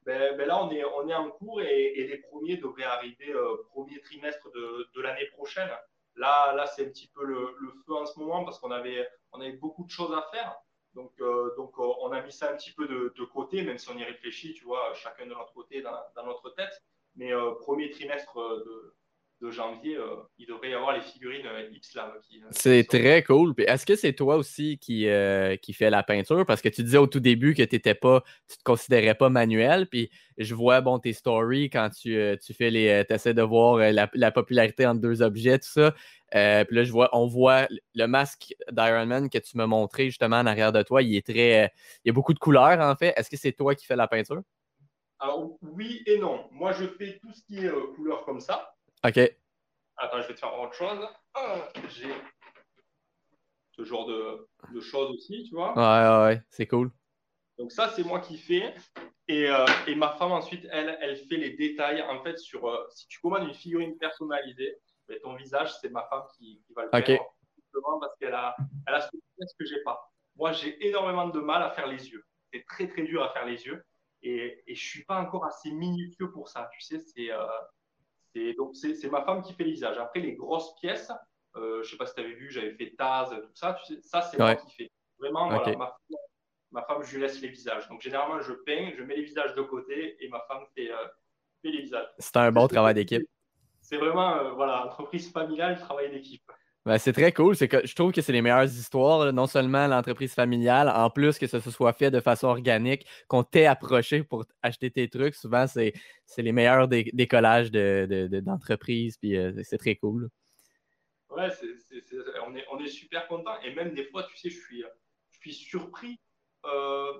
Ben, ben, là, on est, on est en cours et, les premiers devraient arriver euh, premier trimestre de, l'année prochaine. là, là c'est un petit peu le, feu en ce moment parce qu'on avait, on avait beaucoup de choses à faire. Donc, donc on a mis ça un petit peu de, côté, même si on y réfléchit, tu vois, chacun de notre côté dans, dans notre tête. Mais premier trimestre de, de janvier, euh, il devrait y avoir les figurines euh, Ipslam.
Euh, c'est très cool. Est-ce que c'est toi aussi qui, qui fais la peinture? Parce que tu disais au tout début que tu ne te considérais pas manuel. Puis je vois bon, tes stories quand tu, tu fais les. essaies de voir la, popularité entre deux objets, tout ça. puis là, je vois, on voit le masque d'Iron Man que tu m'as montré justement en arrière de toi. Il est très. il y a beaucoup de couleurs en fait. Est-ce que c'est toi qui fais la peinture?
Alors oui et non. Moi, je fais tout ce qui est couleur comme ça.
OK.
Attends, je vais te faire autre chose. Ah, j'ai ce genre de, choses aussi, tu vois.
Ouais, ouais, c'est cool.
Donc ça, c'est moi qui fais. Et, euh, et, ma femme, ensuite, elle, elle fait les détails. En fait, sur euh, si tu commandes une figurine personnalisée, ton visage, c'est ma femme qui, va le faire. Simplement parce qu'elle a, elle a ce que j'ai pas. Moi, j'ai énormément de mal à faire les yeux. C'est très, très dur à faire les yeux. Et, et je suis pas encore assez minutieux pour ça. Tu sais, c'est... Euh, donc, c'est ma femme qui fait les visages. Après, les grosses pièces, euh, je ne sais pas si tu avais vu, j'avais fait Taz, tout ça. Tu sais, ça, c'est moi qui fais. Vraiment, voilà, ma, femme, je lui laisse les visages. Donc, généralement, je peins, je mets les visages de côté et ma femme fait, euh, fait les visages.
C'est un bon travail d'équipe.
C'est vraiment, euh, voilà, entreprise familiale, travail d'équipe.
Ben, c'est très cool. Que je trouve que c'est les meilleures histoires, non seulement l'entreprise familiale, en plus que ça se soit fait de façon organique, qu'on t'ait approché pour acheter tes trucs. Souvent, c'est, les meilleurs décollages d'entreprises, de, puis euh, c'est très cool.
Ouais, on, est, on est super content. Et même des fois, tu sais, je suis, je suis surpris euh,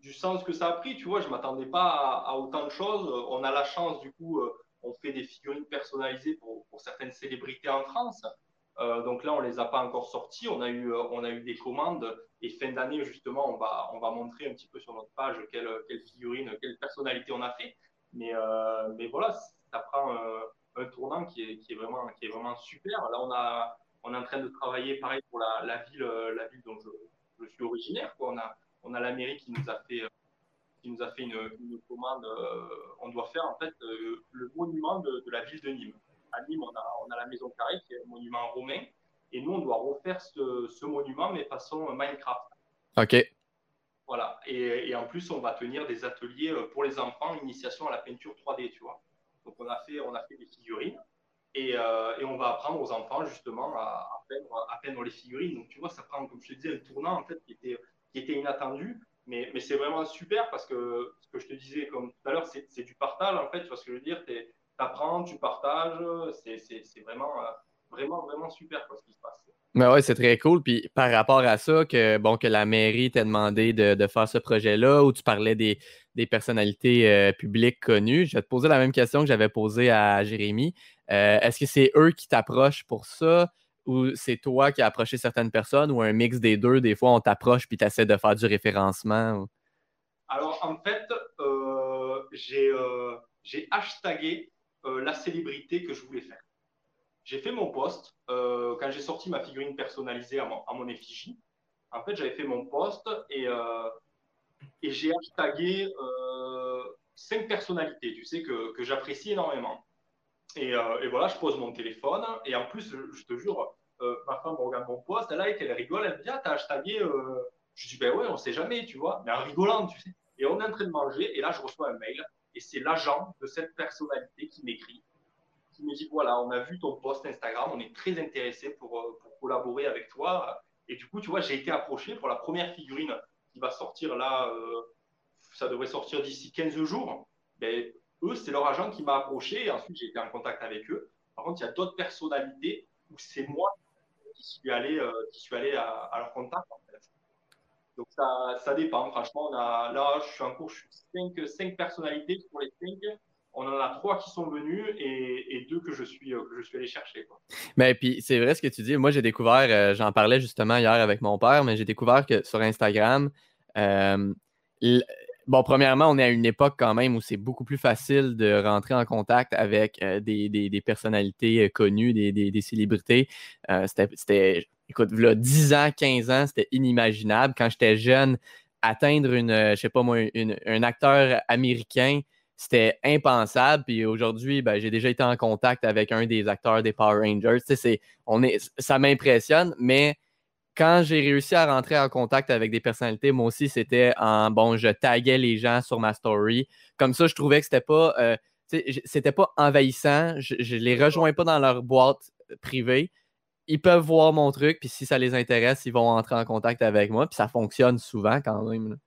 du sens que ça a pris. Tu vois, je ne m'attendais pas à, autant de choses. On a la chance, du coup, euh, on fait des figurines personnalisées pour, pour certaines célébrités en France. Euh, donc là, on ne les a pas encore sortis. On a eu, euh, on a eu des commandes. Et fin d'année, justement, on va, on va montrer un petit peu sur notre page quelle, figurine, quelle personnalité on a fait. Mais, euh, mais voilà, ça prend un, tournant qui est, qui, est vraiment, qui est vraiment super. Là, on, a, on est en train de travailler pareil pour la, ville, la ville dont je, je suis originaire. On, a, on a la mairie qui nous a fait, qui nous a fait une, commande. on doit faire en fait le monument de la ville de Nîmes à Nîmes, on a, la Maison Carrée, qui est un monument romain. Et nous, on doit refaire ce, monument, mais façon Minecraft.
OK.
Voilà. Et, en plus, on va tenir des ateliers euh, pour les enfants, initiation à la peinture 3D, tu vois. Donc, on a fait, on a fait des figurines. Euh, et, on va apprendre aux enfants, justement, à, peindre, les figurines. Donc, tu vois, ça prend, comme je te disais, un tournant, en fait, qui était, qui était inattendu. Mais, mais c'est vraiment super parce que ce que je te disais comme tout à l'heure, c'est du partage, en fait. Tu vois ce que je veux dire? Apprends, tu partages. C'est vraiment, euh, vraiment, vraiment super ce qui se passe.
Mais ouais, c'est très cool. Puis par rapport à ça, que, bon, que la mairie t'a demandé de, faire ce projet-là, où tu parlais des, personnalités euh, publiques connues, je vais te poser la même question que j'avais posée à Jérémy. Euh, est-ce que c'est eux qui t'approchent pour ça? Ou c'est toi qui as approché certaines personnes ou un mix des deux? Des fois, on t'approche puis tu essaies de faire du référencement?
Alors, en fait, j'ai hashtagué euh, la célébrité que je voulais faire. J'ai fait mon poste euh, quand j'ai sorti ma figurine personnalisée à mon, effigie. En fait, j'avais fait mon poste et, euh, j'ai hashtagué cinq personnalités, tu sais, que, que j'apprécie énormément. Et, voilà, je pose mon téléphone et en plus, je, te jure, ma femme regarde mon poste, elle like, elle rigole, elle me dit Ah, t'as hashtagué Je dis Ben ouais, on sait jamais, tu vois, mais en rigolant, tu sais. Et on est en train de manger et là, je reçois un mail et c'est l'agent de cette personnalité qui m'écrit, qui me dit voilà, on a vu ton post Instagram, on est très intéressé pour, euh, collaborer avec toi. Et du coup, tu vois, j'ai été approché pour la première figurine qui va sortir là, euh, ça devrait sortir d'ici 15 jours. Ben, eux, c'est leur agent qui m'a approché et ensuite j'ai été en contact avec eux. Par contre, il y a d'autres personnalités où c'est moi qui suis allé, euh, qui suis allé à, leur contact. Donc ça, ça dépend, franchement. Là, je suis en cours, je suis cinq, personnalités pour les cinq. On en a trois qui sont venus et, deux que je suis, euh, je suis allé chercher.
Mais puis c'est vrai ce que tu dis. Moi, j'ai découvert, euh, j'en parlais justement hier avec mon père, mais j'ai découvert que sur Instagram, euh, bon, premièrement, on est à une époque quand même où c'est beaucoup plus facile de rentrer en contact avec des, personnalités connues, des, célébrités. C'était écoute, là, 10 ans, 15 ans, c'était inimaginable. Quand j'étais jeune, atteindre une, euh, je sais pas moi, un acteur américain, c'était impensable. Puis aujourd'hui, ben, j'ai déjà été en contact avec un des acteurs des Power Rangers. C'est, on est, ça m'impressionne, mais quand j'ai réussi à rentrer en contact avec des personnalités, moi aussi, c'était en bon, je taguais les gens sur ma story. Comme ça, je trouvais que c'était pas, euh, c'était pas envahissant. Je, ne les rejoins pas dans leur boîte privée. Ils peuvent voir mon truc, puis si ça les intéresse, ils vont entrer en contact avec moi, puis ça fonctionne souvent quand même.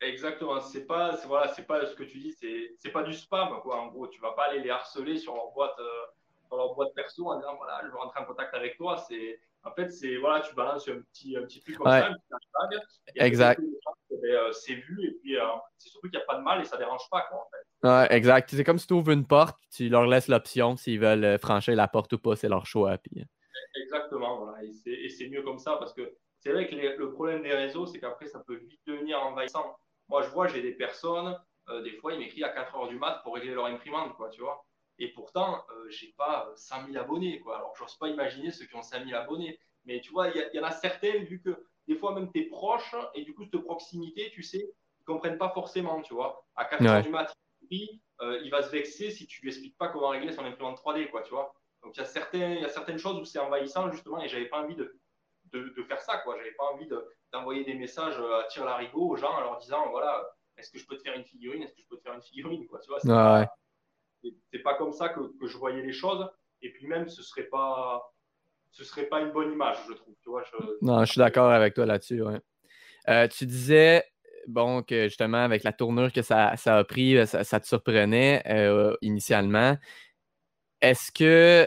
Exactement. C'est pas, voilà, c'est pas ce que tu dis, c'est pas du spam quoi. En gros, tu vas pas aller les harceler sur leur boîte, euh, sur leur boîte perso en disant voilà, je veux rentrer en contact avec toi. C'est en fait, c'est voilà, tu balances un petit, un petit truc comme ça, un petit hashtag.
exact.
Ben, euh, c'est vu et puis euh, c'est surtout qu'il n'y a pas de mal et ça dérange pas quoi, en fait.
Ouais, exact. C'est comme si tu ouvres une porte, tu leur laisses l'option s'ils veulent franchir la porte ou pas, c'est leur choix. Puis...
Exactement, voilà. Et c'est mieux comme ça parce que c'est vrai que le problème des réseaux, c'est qu'après, ça peut vite devenir envahissant. Moi, je vois, j'ai des personnes, euh, des fois, ils m'écrivent à 4 heures du mat pour régler leur imprimante, quoi, tu vois. Et pourtant, euh, j'ai pas 100 euh, 000 abonnés, quoi. Alors, j'ose pas imaginer ceux qui ont 5 000 abonnés. Mais tu vois, il y, en a certains, vu que des fois, même tu es proche, et du coup, cette proximité, tu sais, ils comprennent pas forcément, tu vois. À 4 heures du mat, il, il va se vexer si tu lui expliques pas comment régler son imprimante 3D, quoi, tu vois. Donc, il y, a certains, y a certaines choses où c'est envahissant, justement, et j'avais pas envie de, de, de faire ça, quoi. J'avais pas envie de, d'envoyer des messages euh, à tir larigot aux gens en leur disant voilà, est-ce que je peux te faire une figurine? Est-ce que je peux te faire une figurine quoi, tu vois, c'est, pas, comme ça que, que, je voyais les choses. Et puis même, ce serait pas, ce serait pas une bonne image, je trouve. Tu vois,
Non, je suis d'accord avec toi là-dessus. Ouais. Euh, tu disais bon, que justement, avec la tournure que ça, ça a pris, ça, ça te surprenait euh, initialement. Est-ce que,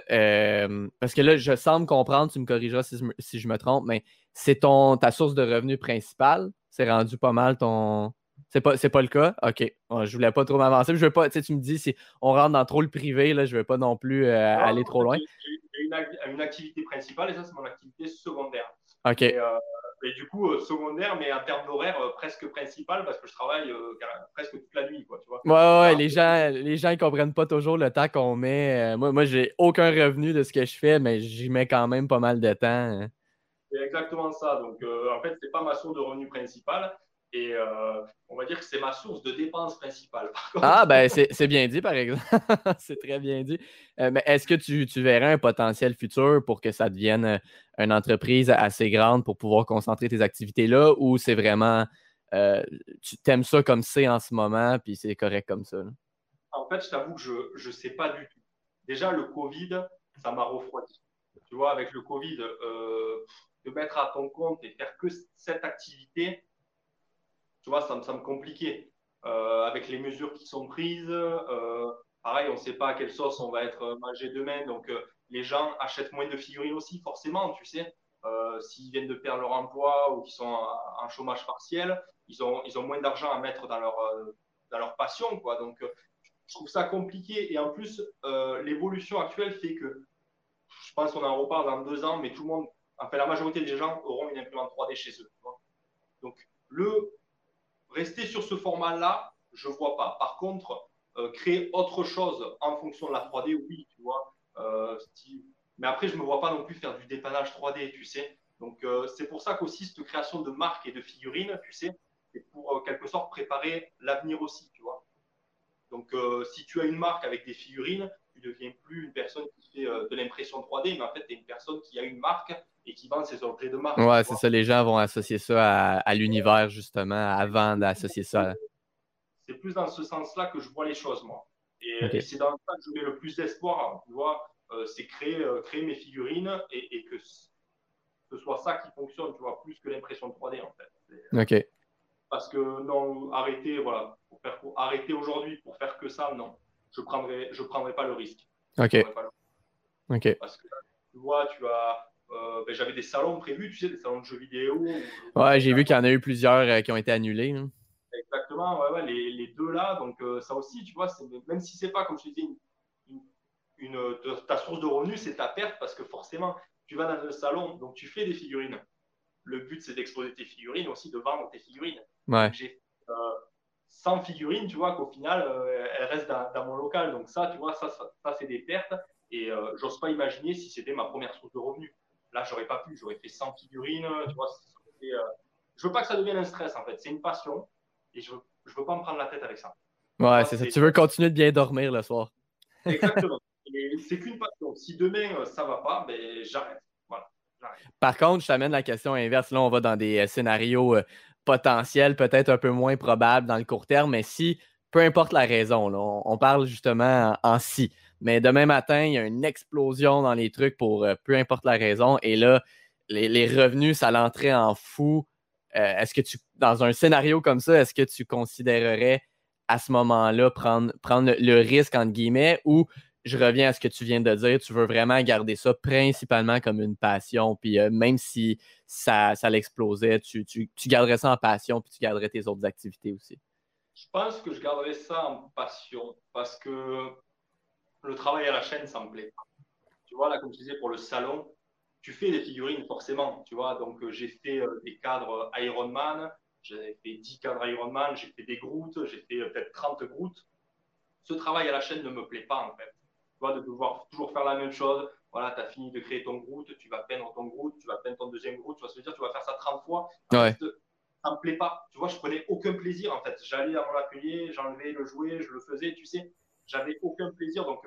parce que là, je semble comprendre, tu me corrigeras si, si je me trompe, mais c'est ton ta source de revenus principale? C'est rendu pas mal ton. C'est pas, pas le cas? OK. je voulais pas trop m'avancer. Je veux pas, tu me dis si on rentre dans trop le privé, là, je veux pas non plus euh, aller trop loin.
J'ai une, activité principale et ça, c'est mon activité secondaire.
OK. Et,
euh, du coup, euh, secondaire, mais en termes d'horaire, presque principal parce que je travaille presque toute la nuit. Quoi, tu vois.
Ouais, ouais, les gens, les gens ils comprennent pas toujours le temps qu'on met. moi, moi j'ai aucun revenu de ce que je fais, mais j'y mets quand même pas mal de temps. Hein.
C'est exactement ça. Donc, euh, en fait, ce n'est pas ma source de revenus principale. Et euh, on va dire que c'est ma source de dépenses principale.
Ah, ben c'est bien dit, par exemple. c'est très bien dit. Euh, mais est-ce que tu, tu, verrais un potentiel futur pour que ça devienne une entreprise assez grande pour pouvoir concentrer tes activités là? Ou c'est vraiment. tu t'aimes ça comme c'est en ce moment, puis c'est correct comme ça?
En fait, je t'avoue que je ne sais pas du tout. Déjà, le COVID, ça m'a refroidi. Tu vois, avec le Covid, de mettre à ton compte et faire que cette activité, tu vois, ça me semble compliqué. Euh, avec les mesures qui sont prises, euh, pareil, on ne sait pas à quelle sauce on va être mangé demain. Donc, euh, les gens achètent moins de figurines aussi, forcément, tu sais. S'ils viennent de perdre leur emploi ou qu'ils sont en, chômage partiel, ils ont, ils ont moins d'argent à mettre dans leur, dans leur passion, quoi. Donc, je trouve ça compliqué. Et en plus, l'évolution actuelle fait que, je pense qu'on en reparle dans deux ans, mais tout le monde enfin, la majorité des gens auront une imprimante 3D chez eux. Donc, le rester sur ce format-là, je ne vois pas. Par contre, euh, créer autre chose en fonction de la 3D, oui, tu vois. Euh, mais après, je ne me vois pas non plus faire du dépannage 3D, tu sais. Donc, euh, c'est pour ça qu'aussi, cette création de marques et de figurines, tu sais, c'est pour quelque sorte préparer l'avenir aussi, tu vois. Donc, si tu as une marque avec des figurines, tu ne deviens plus une personne qui fait de l'impression 3D, mais en fait, tu es une personne qui a une marque et qui vendent ces objets de marque.
Ouais, c'est ça. Les gens vont associer ça à, l'univers, justement, avant d'associer ça.
C'est plus dans ce sens-là que je vois les choses, moi. Et, c'est dans ça que je mets le plus d'espoir, hein, tu vois. Euh, c'est créer, euh, créer mes figurines et, que ce soit ça qui fonctionne, tu vois, plus que l'impression 3D, en fait.
OK.
Parce que non, arrêter, voilà, pour faire, arrêter aujourd'hui pour faire que ça, non. Je ne prendrai, je prendrai pas le risque.
OK. OK.
Parce que tu vois, tu as euh, ben, j'avais des salons prévus, tu sais, des salons de jeux vidéo.
Ouais, j'ai vu qu'il y en a eu plusieurs euh, qui ont été annulés. Hein.
Exactement, ouais, ouais, les, les, deux là. Donc, euh, ça aussi, tu vois, même si c'est pas, comme je te dis, une, ta source de revenus, c'est ta perte parce que forcément, tu vas dans un salon, donc tu fais des figurines. Le but, c'est d'exposer tes figurines, aussi de vendre tes figurines.
Ouais.
J'ai 100 figurines, tu vois, qu'au final, elles restent dans, mon local. Donc, ça, tu vois, ça, ça, ça c'est des pertes. Et j'ose pas imaginer si c'était ma première source de revenus. Là, j'aurais pas pu, j'aurais fait 100 figurines, tu vois. Euh, je veux pas que ça devienne un stress, en fait. C'est une passion et je veux, je veux pas me prendre la tête avec ça.
Ouais, c'est ça. Tu veux continuer de bien dormir le soir.
Exactement. c'est qu'une passion. Si demain, ça va pas, ben, j'arrête. Voilà,
Par contre, je t'amène la question inverse. Là, on va dans des scénarios potentiels, peut-être un peu moins probables dans le court terme, mais si, peu importe la raison, on, parle justement en, si. Mais demain matin, il y a une explosion dans les trucs pour peu importe la raison. Et là, les, revenus, ça l'entrait en fou. Euh, est-ce que tu, dans un scénario comme ça, est-ce que tu considérerais à ce moment-là prendre, prendre le, risque, entre guillemets, ou je reviens à ce que tu viens de dire, tu veux vraiment garder ça principalement comme une passion, puis euh, même si ça, ça l'explosait, tu, tu, garderais ça en passion, puis tu garderais tes autres activités aussi?
Je pense que je garderais ça en passion parce que le travail à la chaîne, ça me plaît. Tu vois, là, comme tu disais, pour le salon, tu fais des figurines forcément, tu vois. Donc, euh, j'ai fait euh, des cadres Ironman, j'ai fait 10 cadres Ironman, j'ai fait des Groot, j'ai fait peut-être 30 Groot. Ce travail à la chaîne ne me plaît pas, en fait. Vois, de devoir toujours faire la même chose. Voilà, tu as fini de créer ton Groot, tu vas peindre ton Groot, tu vas peindre ton deuxième Groot, tu vas se dire, tu vas faire ça 30 fois.
Ouais.
ça me plaît pas. Tu vois, je prenais aucun plaisir, en fait. J'allais à mon atelier, j'enlevais le jouet, je le faisais, tu sais. J'avais aucun plaisir. Donc,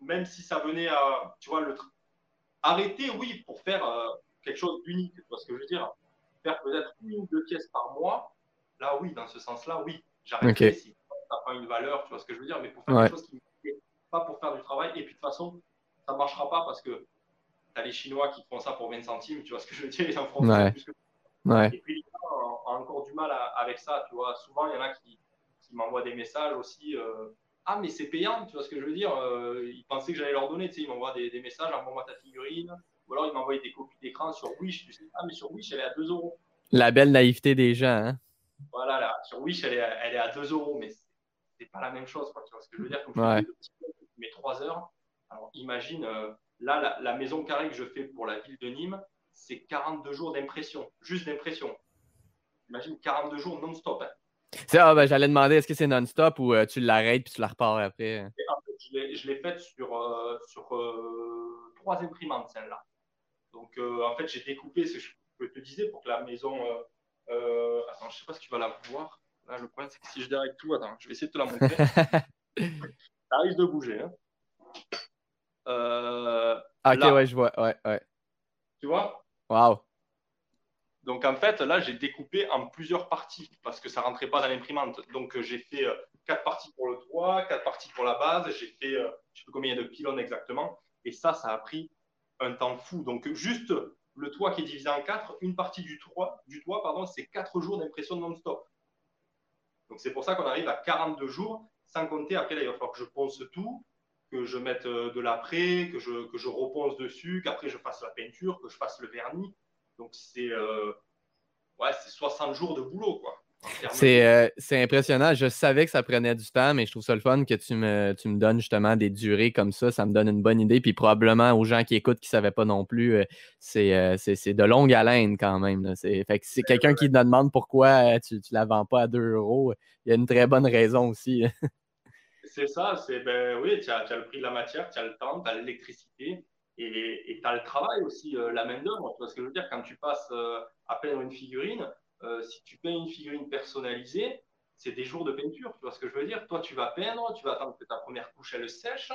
même si ça venait à, tu vois, le, Arrêter, oui, pour faire euh, quelque chose d'unique, tu vois ce que je veux dire Faire peut-être une ou deux pièces par mois, là, oui, dans ce sens-là, oui, j'arrêterai si ça pas une valeur, tu vois ce que je veux dire Mais pour faire quelque chose qui me pas pour faire du travail, et puis de toute façon, ça ne marchera pas parce que tu as les Chinois qui font ça pour 20 centimes, tu vois ce que je veux dire Ils en font plus que Et puis les gens ont encore du mal avec ça, tu vois. Souvent, il y en a qui, qui m'envoient des messages aussi. Euh, ah, mais c'est payant, tu vois ce que je veux dire euh, Ils pensaient que j'allais leur donner, tu sais, ils m'envoient des, des, messages, envoie-moi ta figurine, ou alors ils m'envoient des copies d'écran sur Wish, tu sais, ah, mais sur Wish, elle est à 2 euros.
La belle naïveté des gens, hein.
Voilà, là, sur Wish, elle est, elle est à 2 euros, mais c'est pas la même chose, tu vois ce que je veux dire. Comme ouais. je mets 3 heures, alors imagine, euh, là, la, la, maison carrée que je fais pour la ville de Nîmes, c'est 42 jours d'impression, juste d'impression. Imagine 42 jours non-stop. Hein.
Ah, ben, j'allais demander, est-ce que c'est non-stop ou euh, tu l'arrêtes puis tu la repars après?
En fait, je l'ai faite sur, euh, sur euh, trois imprimantes, celle-là. Donc, en fait, j'ai découpé ce que je te disais pour que la maison. attends, je ne sais pas si tu vas la voir. Là, le problème, c'est que si je direct tout, attends, je vais essayer de te la montrer. Ça risque de bouger. Hein.
Ah, ok, ouais, je vois. Ouais, ouais.
Tu vois?
Waouh!
Donc en fait, là, j'ai découpé en plusieurs parties parce que ça rentrait pas dans l'imprimante. Donc euh, j'ai fait euh, quatre parties pour le toit, quatre parties pour la base. J'ai fait, euh, je sais pas combien de pylônes exactement. Et ça, ça a pris un temps fou. Donc juste le toit qui est divisé en quatre, une partie du toit, du toit pardon, c'est quatre jours d'impression non-stop. Donc c'est pour ça qu'on arrive à 42 jours, sans compter après, il va falloir que je ponce tout, que je mette de l'après, que je, que je reponce dessus, qu'après je fasse la peinture, que je fasse le vernis. Donc, c'est euh, ouais, 60 jours de boulot, quoi.
Euh, c'est impressionnant. Je savais que ça prenait du temps, mais je trouve ça le fun que tu me, tu me donnes justement des durées comme ça. Ça me donne une bonne idée. Puis probablement aux gens qui écoutent qui ne savaient pas non plus, euh, c'est de longue haleine quand même. C'est quelqu'un qui te demande pourquoi tu ne la vends pas à 2 euros. Il y a une très bonne raison aussi.
c'est ça. C'est ben oui, tu as, le prix de la matière, tu as le temps, tu as l'électricité. Et tu as le travail aussi, euh, la main-d'œuvre. Tu vois ce que je veux dire? Quand tu passes euh, à peindre une figurine, euh, si tu peins une figurine personnalisée, c'est des jours de peinture. Tu vois ce que je veux dire Toi, tu vas peindre, tu vas attendre que ta première couche elle sèche.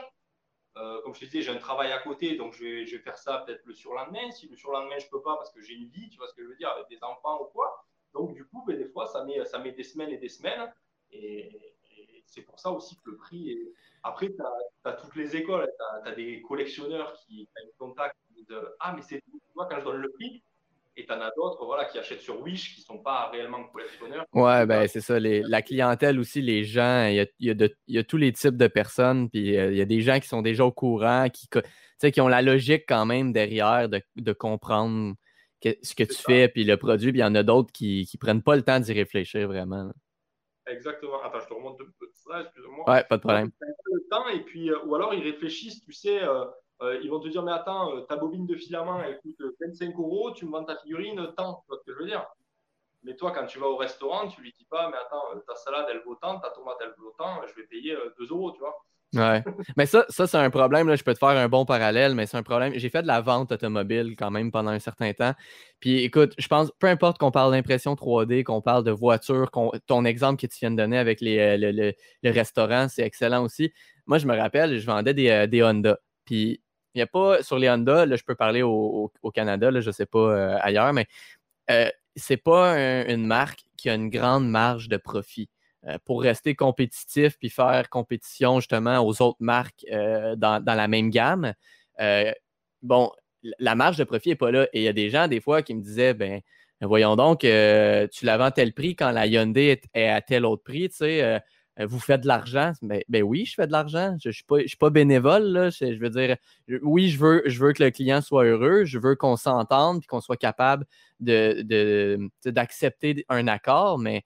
comme je te disais, j'ai un travail à côté, donc je vais, faire ça peut-être le surlendemain. Si le surlendemain, je ne peux pas parce que j'ai une vie, tu vois ce que je veux dire, avec des enfants ou quoi. Donc, du coup, ben, des fois, ça met, ça met des semaines et des semaines. Et, c'est pour ça aussi que le prix est. Après, tu as, toutes les écoles. Tu as, des collectionneurs qui ont contact de Ah, mais c'est moi quand je donne le prix. Et tu en as d'autres voilà, qui achètent sur Wish qui ne sont pas réellement collectionneurs.
Ouais, ben c'est ça. la clientèle aussi, les gens, il y a, y a, tous les types de personnes. Puis euh, il y a des gens qui sont déjà au courant, qui, qui ont la logique quand même derrière de, de comprendre ce que tu fais, puis le produit. Puis il y en a d'autres qui ne prennent pas le temps d'y réfléchir vraiment.
Exactement. Attends, je te remonte un peu de ça, excuse-moi.
Ouais, pas de problème.
Le temps, et puis, euh, ou alors ils réfléchissent, tu sais, euh, euh, ils vont te dire, mais attends, ta bobine de filament, elle coûte 25 euros, tu me vends ta figurine, tant, tu vois ce que je veux dire? Mais toi, quand tu vas au restaurant, tu lui dis pas, mais attends, ta salade, elle vaut tant, ta tomate, elle vaut tant, je vais payer 2 euros, tu vois.
Ouais. Mais ça, ça c'est un problème. Là, je peux te faire un bon parallèle, mais c'est un problème. J'ai fait de la vente automobile quand même pendant un certain temps. Puis écoute, je pense, peu importe qu'on parle d'impression 3D, qu'on parle de voiture, ton exemple que tu viens de donner avec les, euh, le, restaurant, c'est excellent aussi. Moi, je me rappelle, je vendais des, euh, des Honda. Puis il n'y a pas sur les Honda, là, je peux parler au, Canada, là, je ne sais pas euh, ailleurs, mais euh, c'est pas une marque qui a une grande marge de profit. Euh, pour rester compétitif puis faire compétition justement aux autres marques euh, dans, la même gamme, bon, la marge de profit n'est pas là. Et il y a des gens, des fois, qui me disaient, ben, voyons donc, tu la vends tel prix quand la Hyundai est, à tel autre prix, tu sais. Vous faites de l'argent. Ben, ben, oui, je fais de l'argent. Je ne suis, pas, bénévole. Je, veux dire, oui, je veux, je veux que le client soit heureux. Je veux qu'on s'entende et qu'on soit capable d'accepter de, un accord, mais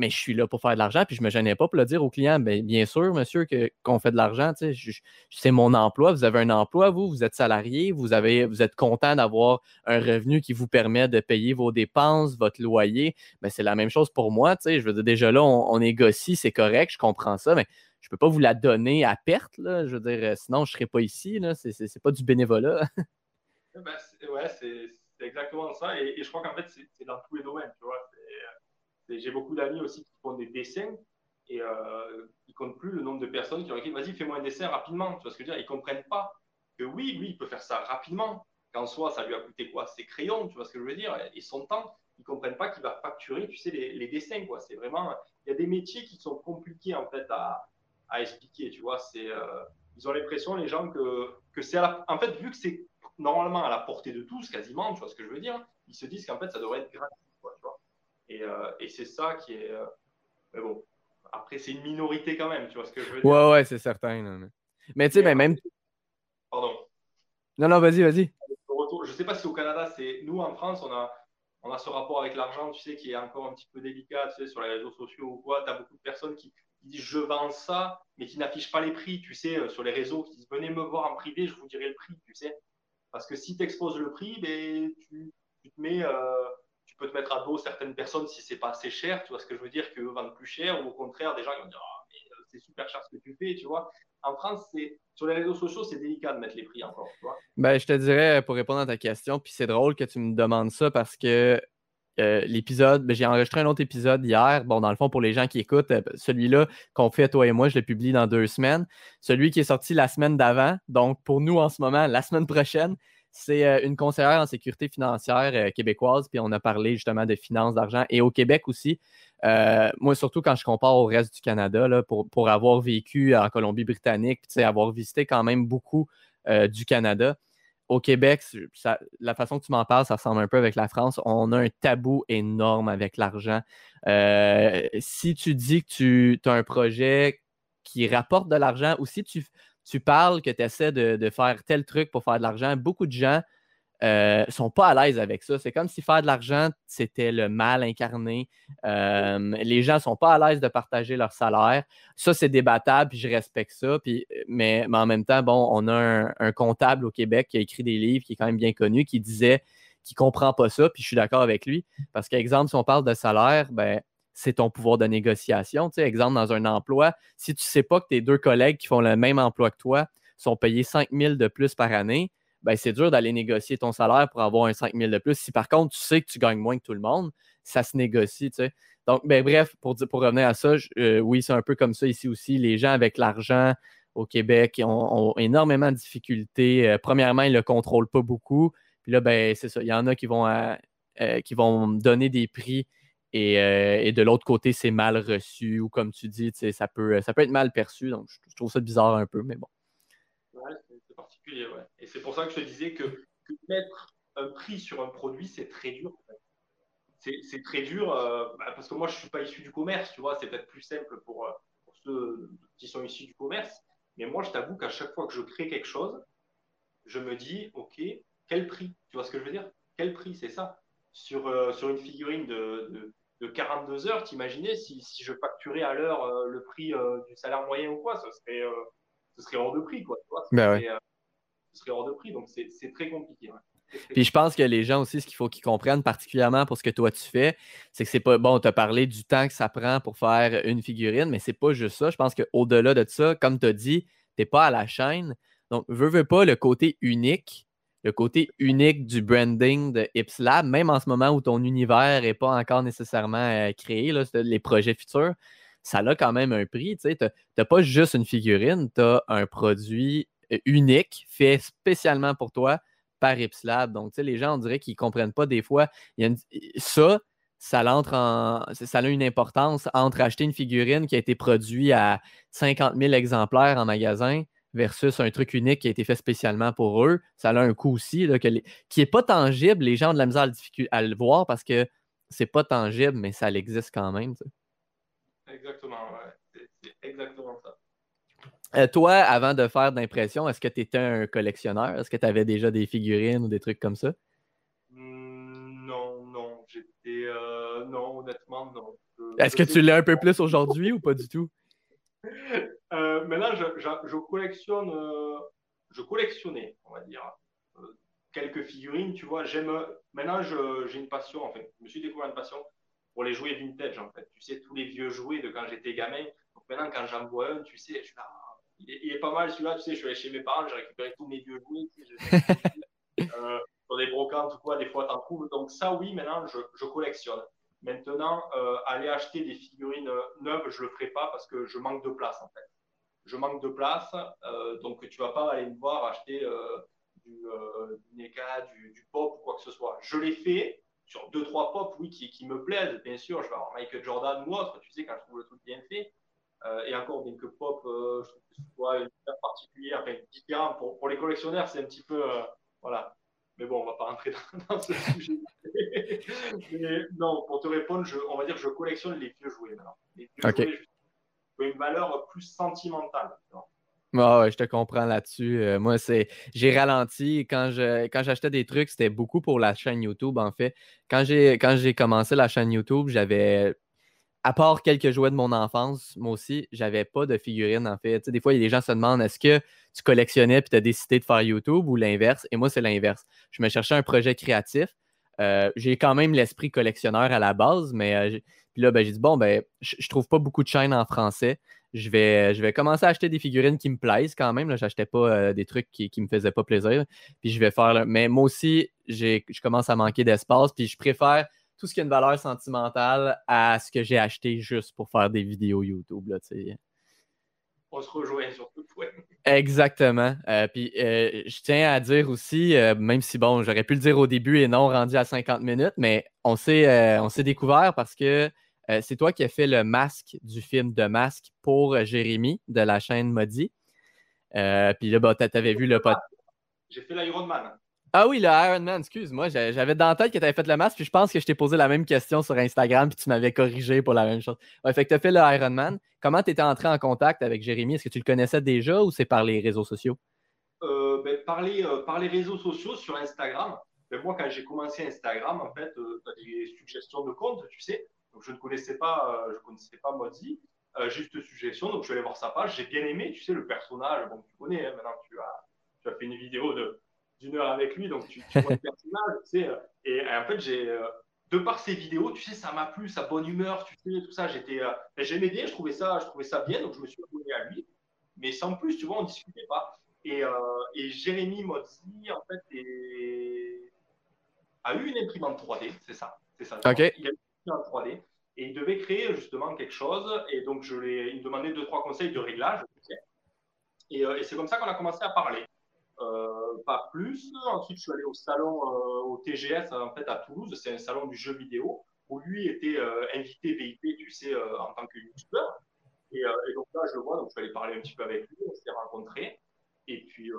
mais je suis là pour faire de l'argent, puis je ne me gênais pas pour le dire au client. Bien, bien sûr, monsieur, qu'on fait de l'argent, c'est mon emploi. Vous avez un emploi, vous, vous êtes salarié, vous, avez, vous êtes content d'avoir un revenu qui vous permet de payer vos dépenses, votre loyer. Mais c'est la même chose pour moi. Je veux dire, déjà là, on, négocie, c'est correct, je comprends ça, mais je ne peux pas vous la donner à perte. Là, je veux dire, sinon, je ne serais pas ici. Ce n'est pas du bénévolat.
ben, c'est exactement ça. Et, je crois qu'en fait, c'est dans tous les domaines. Tu vois, j'ai beaucoup d'amis aussi qui font des dessins et euh, ils comptent plus le nombre de personnes qui ont écrit Vas-y, fais-moi un dessin rapidement. Tu vois ce que je veux dire? Ils ne comprennent pas que oui, lui, il peut faire ça rapidement. Qu'en soi, ça lui a coûté quoi? Ses crayons, tu vois ce que je veux dire? Et son temps. Ils ne comprennent pas qu'il va facturer, tu sais, les, dessins. quoi. C'est vraiment. Il y a des métiers qui sont compliqués en fait à, à expliquer. Tu vois, c'est. Euh, ils ont l'impression, les gens, que, que c'est En fait, vu que c'est normalement à la portée de tous, quasiment, tu vois ce que je veux dire, ils se disent qu'en fait, ça devrait être gratuit. Euh, et, c'est ça qui est. Euh, mais bon, après, c'est une minorité quand même, tu vois ce que je veux dire?
Ouais, ouais, c'est certain. Mais tu sais, mais même.
Pardon.
Non, non, vas-y, vas-y.
Je ne sais pas si au Canada, c'est. Nous, en France, on a, on a ce rapport avec l'argent, tu sais, qui est encore un petit peu délicat, tu sais, sur les réseaux sociaux ou quoi. Tu as beaucoup de personnes qui, disent je vends ça, mais qui n'affichent pas les prix, tu sais, euh, sur les réseaux, qui disent venez me voir en privé, je vous dirai le prix, tu sais. Parce que si tu exposes le prix, ben, tu, tu te mets te mettre à dos certaines personnes si c'est pas assez cher, tu vois ce que je veux dire, que vendent plus cher, ou au contraire, des gens qui vont dire ah, euh, c'est super cher ce que tu fais, tu vois. En France, c'est sur les réseaux sociaux, c'est délicat de mettre les prix encore, tu vois.
Ben, je te dirais, pour répondre à ta question, puis c'est drôle que tu me demandes ça parce que euh, l'épisode, ben, j'ai enregistré un autre épisode hier. Bon, dans le fond, pour les gens qui écoutent, euh, celui-là qu'on fait toi et moi, je le publie dans deux semaines. Celui qui est sorti la semaine d'avant, donc pour nous en ce moment, la semaine prochaine, c'est euh, une conseillère en sécurité financière euh, québécoise, puis on a parlé justement de finances, d'argent, et au Québec aussi. Euh, moi, surtout quand je compare au reste du Canada, pour, avoir vécu en Colombie-Britannique, avoir visité quand même beaucoup du Canada. Au Québec, la façon que tu m'en parles, ça ressemble un peu avec la France. On a un tabou énorme avec l'argent. si tu dis que tu as un projet qui rapporte de l'argent ou si tu, tu parles que tu essaies de, faire tel truc pour faire de l'argent, beaucoup de gens ne euh, sont pas à l'aise avec ça. C'est comme si faire de l'argent, c'était le mal incarné. Euh, les gens ne sont pas à l'aise de partager leur salaire. Ça, c'est débattable, puis je respecte ça. Mais, en même temps, bon, on a un, comptable au Québec qui a écrit des livres, qui est quand même bien connu, qui disait qu'il ne comprend pas ça, puis je suis d'accord avec lui. Parce qu'exemple, si on parle de salaire, ben, c'est ton pouvoir de négociation. Tu exemple, dans un emploi, si tu ne sais pas que tes deux collègues qui font le même emploi que toi sont payés 5 000 de plus par année, ben, c'est dur d'aller négocier ton salaire pour avoir un 5 000 de plus. Si par contre, tu sais que tu gagnes moins que tout le monde, ça se négocie. Tu. Donc, ben, bref, pour, pour revenir à ça, euh, oui, c'est un peu comme ça ici aussi. Les gens avec l'argent au Québec ont, énormément de difficultés. Euh, premièrement, ils ne le contrôlent pas beaucoup. Puis là, ben, c'est ça. Il y en a qui vont, euh, qui vont donner des prix euh, et, de l'autre côté, c'est mal reçu ou comme tu dis, ça peut, ça peut être mal perçu. Donc, je, trouve ça bizarre un peu, mais bon.
Ouais, c'est particulier, ouais. Et c'est pour ça que je te disais que, mettre un prix sur un produit, c'est très dur. C'est très dur euh, bah, parce que moi, je ne suis pas issu du commerce, tu vois. C'est peut-être plus simple pour, euh, ceux qui sont issus du commerce. Mais moi, je t'avoue qu'à chaque fois que je crée quelque chose, je me dis, OK, quel prix? Tu vois ce que je veux dire? Quel prix C'est ça? Sur, sur une figurine de 42 heures, t'imaginais si, si je facturais à l'heure euh, le prix euh, du salaire moyen ou quoi, ce serait, euh, ce serait hors de prix. Quoi, ce, ben serait, ce, serait, hors de prix. Donc, c'est très compliqué.
Puis je pense que les gens aussi, ce qu'il faut qu'ils comprennent, particulièrement pour ce que toi tu fais, c'est que c'est pas bon, tu as parlé du temps que ça prend pour faire une figurine, mais c'est pas juste ça. Je pense qu'au-delà de ça, comme tu as dit, tu n'es pas à la chaîne. Donc, veux, veux pas le côté unique, le côté unique du branding de Ipslab, même en ce moment où ton univers n'est pas encore nécessairement euh, créé, les projets futurs, ça a quand même un prix. Tu n'as pas juste une figurine, tu as un produit euh, unique, fait spécialement pour toi par Ipslab. Donc, les gens, on dirait qu'ils ne comprennent pas des fois. Ça, ça, en... ça a une importance entre acheter une figurine qui a été produite à 50 000 exemplaires en magasin versus un truc unique qui a été fait spécialement pour eux. Ça a un coût aussi qui n'est pas tangible. Les gens ont de la misère à le, voir parce que c'est pas tangible, mais ça existe quand même.
Exactement, ouais. C'est exactement ça.
Euh, toi, avant de faire d'impression, est-ce que tu étais un collectionneur? Est-ce que tu avais déjà des figurines ou des trucs comme ça?
Mmh, non, non. J'étais. Euh, non, honnêtement, non.
Est-ce que tu l'as un peu plus aujourd'hui ou pas du tout?
Euh, maintenant, je, collectionne. je collectionnais, on va dire, quelques figurines, tu vois. J'aime. Maintenant, j'ai une passion, en fait. Je me suis découvert une passion pour les jouets vintage, en fait. Tu sais, tous les vieux jouets de quand j'étais gamin. Donc maintenant, quand j'en vois un, tu sais, je suis là, il, est, pas mal celui-là, tu sais, je suis allé chez mes parents, j'ai récupéré tous mes vieux jouets, tu sais, euh, sur des brocantes ou quoi, des fois t'en trouves. Donc ça, oui, maintenant, je, je collectionne. Maintenant, euh, aller acheter des figurines euh, neuves, je le ferai pas parce que je manque de place, en fait. Je manque de place, donc tu vas pas aller me voir acheter du, du NECA, du, du, pop ou quoi que ce soit. Je l'ai fait sur deux, trois pop, oui, qui, qui, me plaisent, bien sûr. Je vais avoir Michael Jordan ou autre, tu sais, quand je trouve le truc bien fait. Euh, et encore, bien que pop, euh, je trouve que ce soit une particulière, enfin, différent. Pour, pour les collectionneurs, c'est un petit peu. Euh, voilà. Mais bon, on ne va pas rentrer dans, ce sujet. Mais non, pour te répondre, je, on va dire que je collectionne les vieux jouets maintenant. Les vieux jouets, une valeur plus sentimentale.
Ah je te comprends là-dessus. moi, c'est j'ai ralenti. Quand je quand j'achetais des trucs, c'était beaucoup pour la chaîne YouTube, en fait. Quand j'ai quand j'ai commencé la chaîne YouTube, j'avais à part quelques jouets de mon enfance, moi aussi, j'avais pas de figurines en fait. des fois, des gens se demandent est-ce que tu collectionnais puis tu as décidé de faire YouTube ou l'inverse? Et moi, c'est l'inverse. Je me cherchais un projet créatif. Euh, j'ai quand même l'esprit collectionneur à la base, mais euh, puis là, ben, j'ai dit bon, ben, je, trouve pas beaucoup de chaînes en français. Je vais, je vais commencer à acheter des figurines qui me plaisent quand même. Je n'achetais pas euh, des trucs qui, ne me faisaient pas plaisir. Puis je vais faire. Mais moi aussi, je commence à manquer d'espace. Puis je préfère tout ce qui a une valeur sentimentale à ce que j'ai acheté juste pour faire des vidéos YouTube. Là,
On se rejoint sur tout point.
Exactement. Euh, puis euh, je tiens à dire aussi, euh, même si bon, j'aurais pu le dire au début et non rendu à 50 minutes, mais on s'est, on s'est découvert parce que c'est toi qui as fait le masque du film de masque pour Jérémy de la chaîne Modi. puis là, bah, tu avais vu le
podcast. J'ai fait l'Iron Man.
Ah oui, le Iron Man, excuse-moi. J'avais dans la tête que tu avais fait le masque, puis je pense que je t'ai posé la même question sur Instagram, puis tu m'avais corrigé pour la même chose. Ouais, fait que tu as fait le Iron Man. Comment tu étais entré en contact avec Jérémy? Est-ce que tu le connaissais déjà ou c'est par les réseaux sociaux?
Euh, ben, par, les, euh, par, les, réseaux sociaux sur Instagram. Ben, moi, quand j'ai commencé Instagram, en fait, euh, tu as des suggestions de comptes, tu sais. Donc, je ne connaissais pas, je connaissais pas juste suggestion, donc je suis allé voir sa page. J'ai bien aimé, tu sais, le personnage. Bon, tu connais, hein, maintenant tu as, tu as fait une vidéo de d'une heure avec lui, donc tu, vois le personnage, tu sais. Euh, et, en fait, j'ai, euh, de par ses vidéos, tu sais, ça m'a plu, sa bonne humeur, tu sais, tout ça. J'étais, euh, j'aimais bien, je trouvais ça, je trouvais ça bien, donc je me suis abonné à lui. Mais sans plus, tu vois, on ne discutait pas. Et, et Jérémy Mozzi, en fait, a eu une imprimante 3D, c'est ça. C'est ça. Il a une imprimante 3D et il devait créer justement quelque chose. Et donc, je il me demandait deux, trois conseils de réglage. Et, et c'est comme ça qu'on a commencé à parler. Euh, pas plus. Ensuite, je suis allé au salon euh, au TGS en fait à Toulouse. C'est un salon du jeu vidéo où lui était euh, invité VIP, tu sais, en tant que youtubeur. Et, donc là, je le vois, donc je suis allé parler un petit peu avec lui, on s'est rencontrés. Et puis,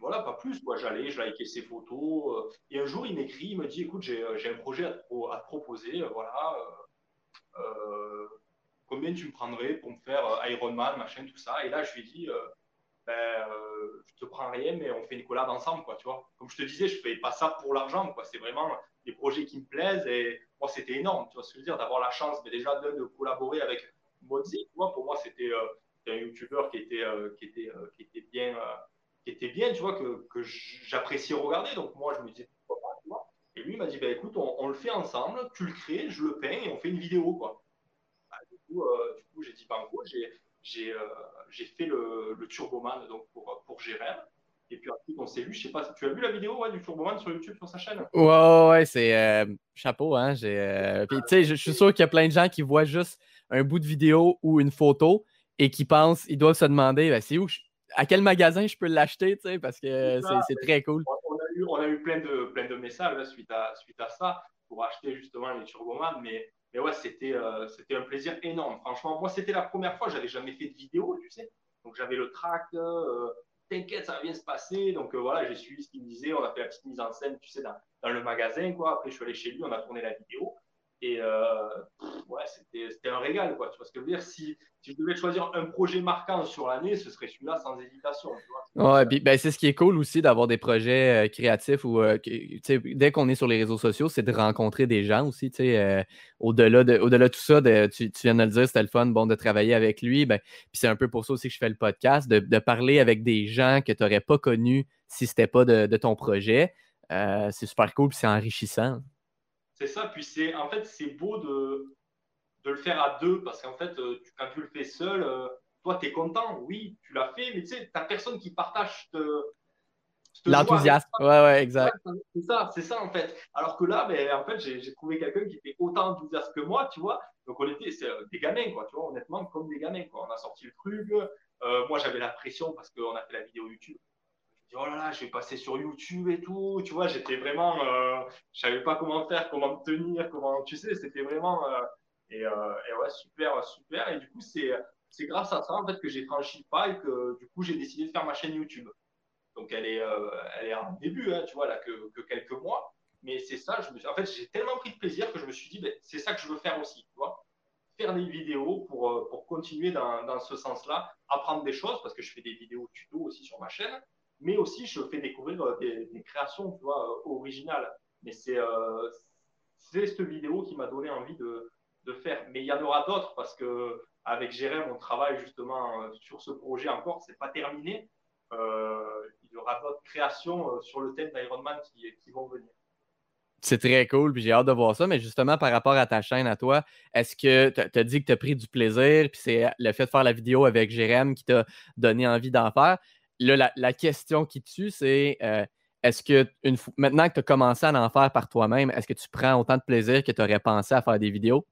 voilà, pas plus. Quoi. J'allais, je likais ses photos. et un jour, il m'écrit, il me dit Écoute, j'ai, un projet à te, proposer. voilà. combien tu me prendrais pour me faire Iron Man, machin, tout ça. Et là, je lui ai dit ben, euh, je te prends rien, mais on fait une collab ensemble, quoi, tu vois. Comme je te disais, je fais pas ça pour l'argent, quoi. C'est vraiment des projets qui me plaisent et moi, c'était énorme, tu vois ce que je veux dire, d'avoir la chance, mais déjà de, collaborer avec Mozi, tu vois, pour moi, c'était euh, un YouTuber qui était, euh, qui était, qui était bien, qui était bien, tu vois, que, que j'appréciais regarder. Donc moi, je me disais, pourquoi pas, tu vois. Et lui, il m'a dit, ben écoute, on, le fait ensemble, tu le crées, je le peins et on fait une vidéo, quoi. Bah, du coup, du coup j'ai dit banco, j'ai j'ai fait le, le, Turboman donc pour, pour Jérém. Et puis ensuite, on s'est vu, je sais pas, tu as vu la vidéo ouais, du Turboman sur YouTube, sur sa chaîne?
Ouais, ouais, c'est euh, chapeau, hein. J'ai, puis, tu sais, je, suis sûr qu'il y a plein de gens qui voient juste un bout de vidéo ou une photo et qui pensent, ils doivent se demander, ben, c'est où, à quel magasin je peux l'acheter, tu sais, parce que c'est, très cool.
On a eu, on a eu plein, de, plein de messages suite, à, suite à ça pour acheter justement les Turboman, mais mais ouais, c'était euh, c'était un plaisir énorme. Franchement, moi, c'était la première fois, j'avais jamais fait de vidéo, tu sais. Donc, j'avais le tract, euh, t'inquiète, ça va bien se passer. Donc, euh, voilà, j'ai suivi ce qu'il me disait. On a fait la petite mise en scène, tu sais, dans, dans, le magasin, quoi. Après, je suis allé chez lui, on a tourné la vidéo. Et euh, ouais, c'était un régal, quoi. Tu vois ce que je veux dire? Si, si, je devais choisir un projet marquant sur l'année, ce serait celui-là sans hésitation.
Ouais, ben, c'est ce qui est cool aussi d'avoir des projets euh, créatifs ou euh, dès qu'on est sur les réseaux sociaux, c'est de rencontrer des gens aussi. Au-delà de, au tout ça, tu, viens de le dire, c'était le fun bon, de travailler avec lui. Ben, puis c'est un peu pour ça aussi que je fais le podcast, de, de parler avec des gens que tu n'aurais pas connus si ce n'était pas de, de, ton projet. c'est super cool, c'est enrichissant.
C'est ça. Puis c'est en fait c'est beau de, de le faire à deux parce qu'en fait euh, quand tu le fais seul, euh, toi tu es content, oui, tu l'as fait, mais tu sais, tu personne qui partage
L'enthousiasme, ouais, ouais, exact.
C'est ça, c'est ça en fait. Alors que là, ben, en fait, j'ai trouvé quelqu'un qui était autant enthousiaste que moi, tu vois. Donc on était euh, des gamins, quoi, tu vois, honnêtement, comme des gamins, quoi. On a sorti le truc. moi, j'avais la pression parce qu'on a fait la vidéo YouTube oh là là, je vais passer sur YouTube et tout. Tu vois, j'étais vraiment, euh, je savais pas comment faire, comment me tenir, comment, tu sais, c'était vraiment, euh, et, euh, et, ouais, super, super. Et du coup, c'est, c'est grâce à ça en fait que j'ai franchi le pas et que du coup j'ai décidé de faire ma chaîne YouTube. Donc elle est, euh, elle est en début, hein, tu vois, là que, que, quelques mois. Mais c'est ça, en fait, j'ai tellement pris de plaisir que je me suis dit, ben, c'est ça que je veux faire aussi, tu vois. Faire des vidéos pour, pour continuer dans, dans ce sens-là, apprendre des choses, parce que je fais des vidéos tuto aussi sur ma chaîne mais aussi je fais découvrir euh, des, créations tu vois, euh, originales. Mais c'est euh, cette vidéo qui m'a donné envie de, de, faire. Mais il y en aura d'autres parce que avec Jérém, on travaille justement sur ce projet encore. C'est pas terminé. il y aura d'autres créations sur le thème d'Ironman qui, qui vont venir.
C'est très cool, puis j'ai hâte de voir ça. Mais justement, par rapport à ta chaîne, à toi, est-ce que tu as dit que tu as pris du plaisir, puis c'est le fait de faire la vidéo avec Jérém qui t'a donné envie d'en faire? Là, la, question qui tue, c'est euh, est-ce que une, maintenant que tu as commencé à en faire par toi-même, est-ce que tu prends autant de plaisir que tu aurais pensé à faire des vidéos?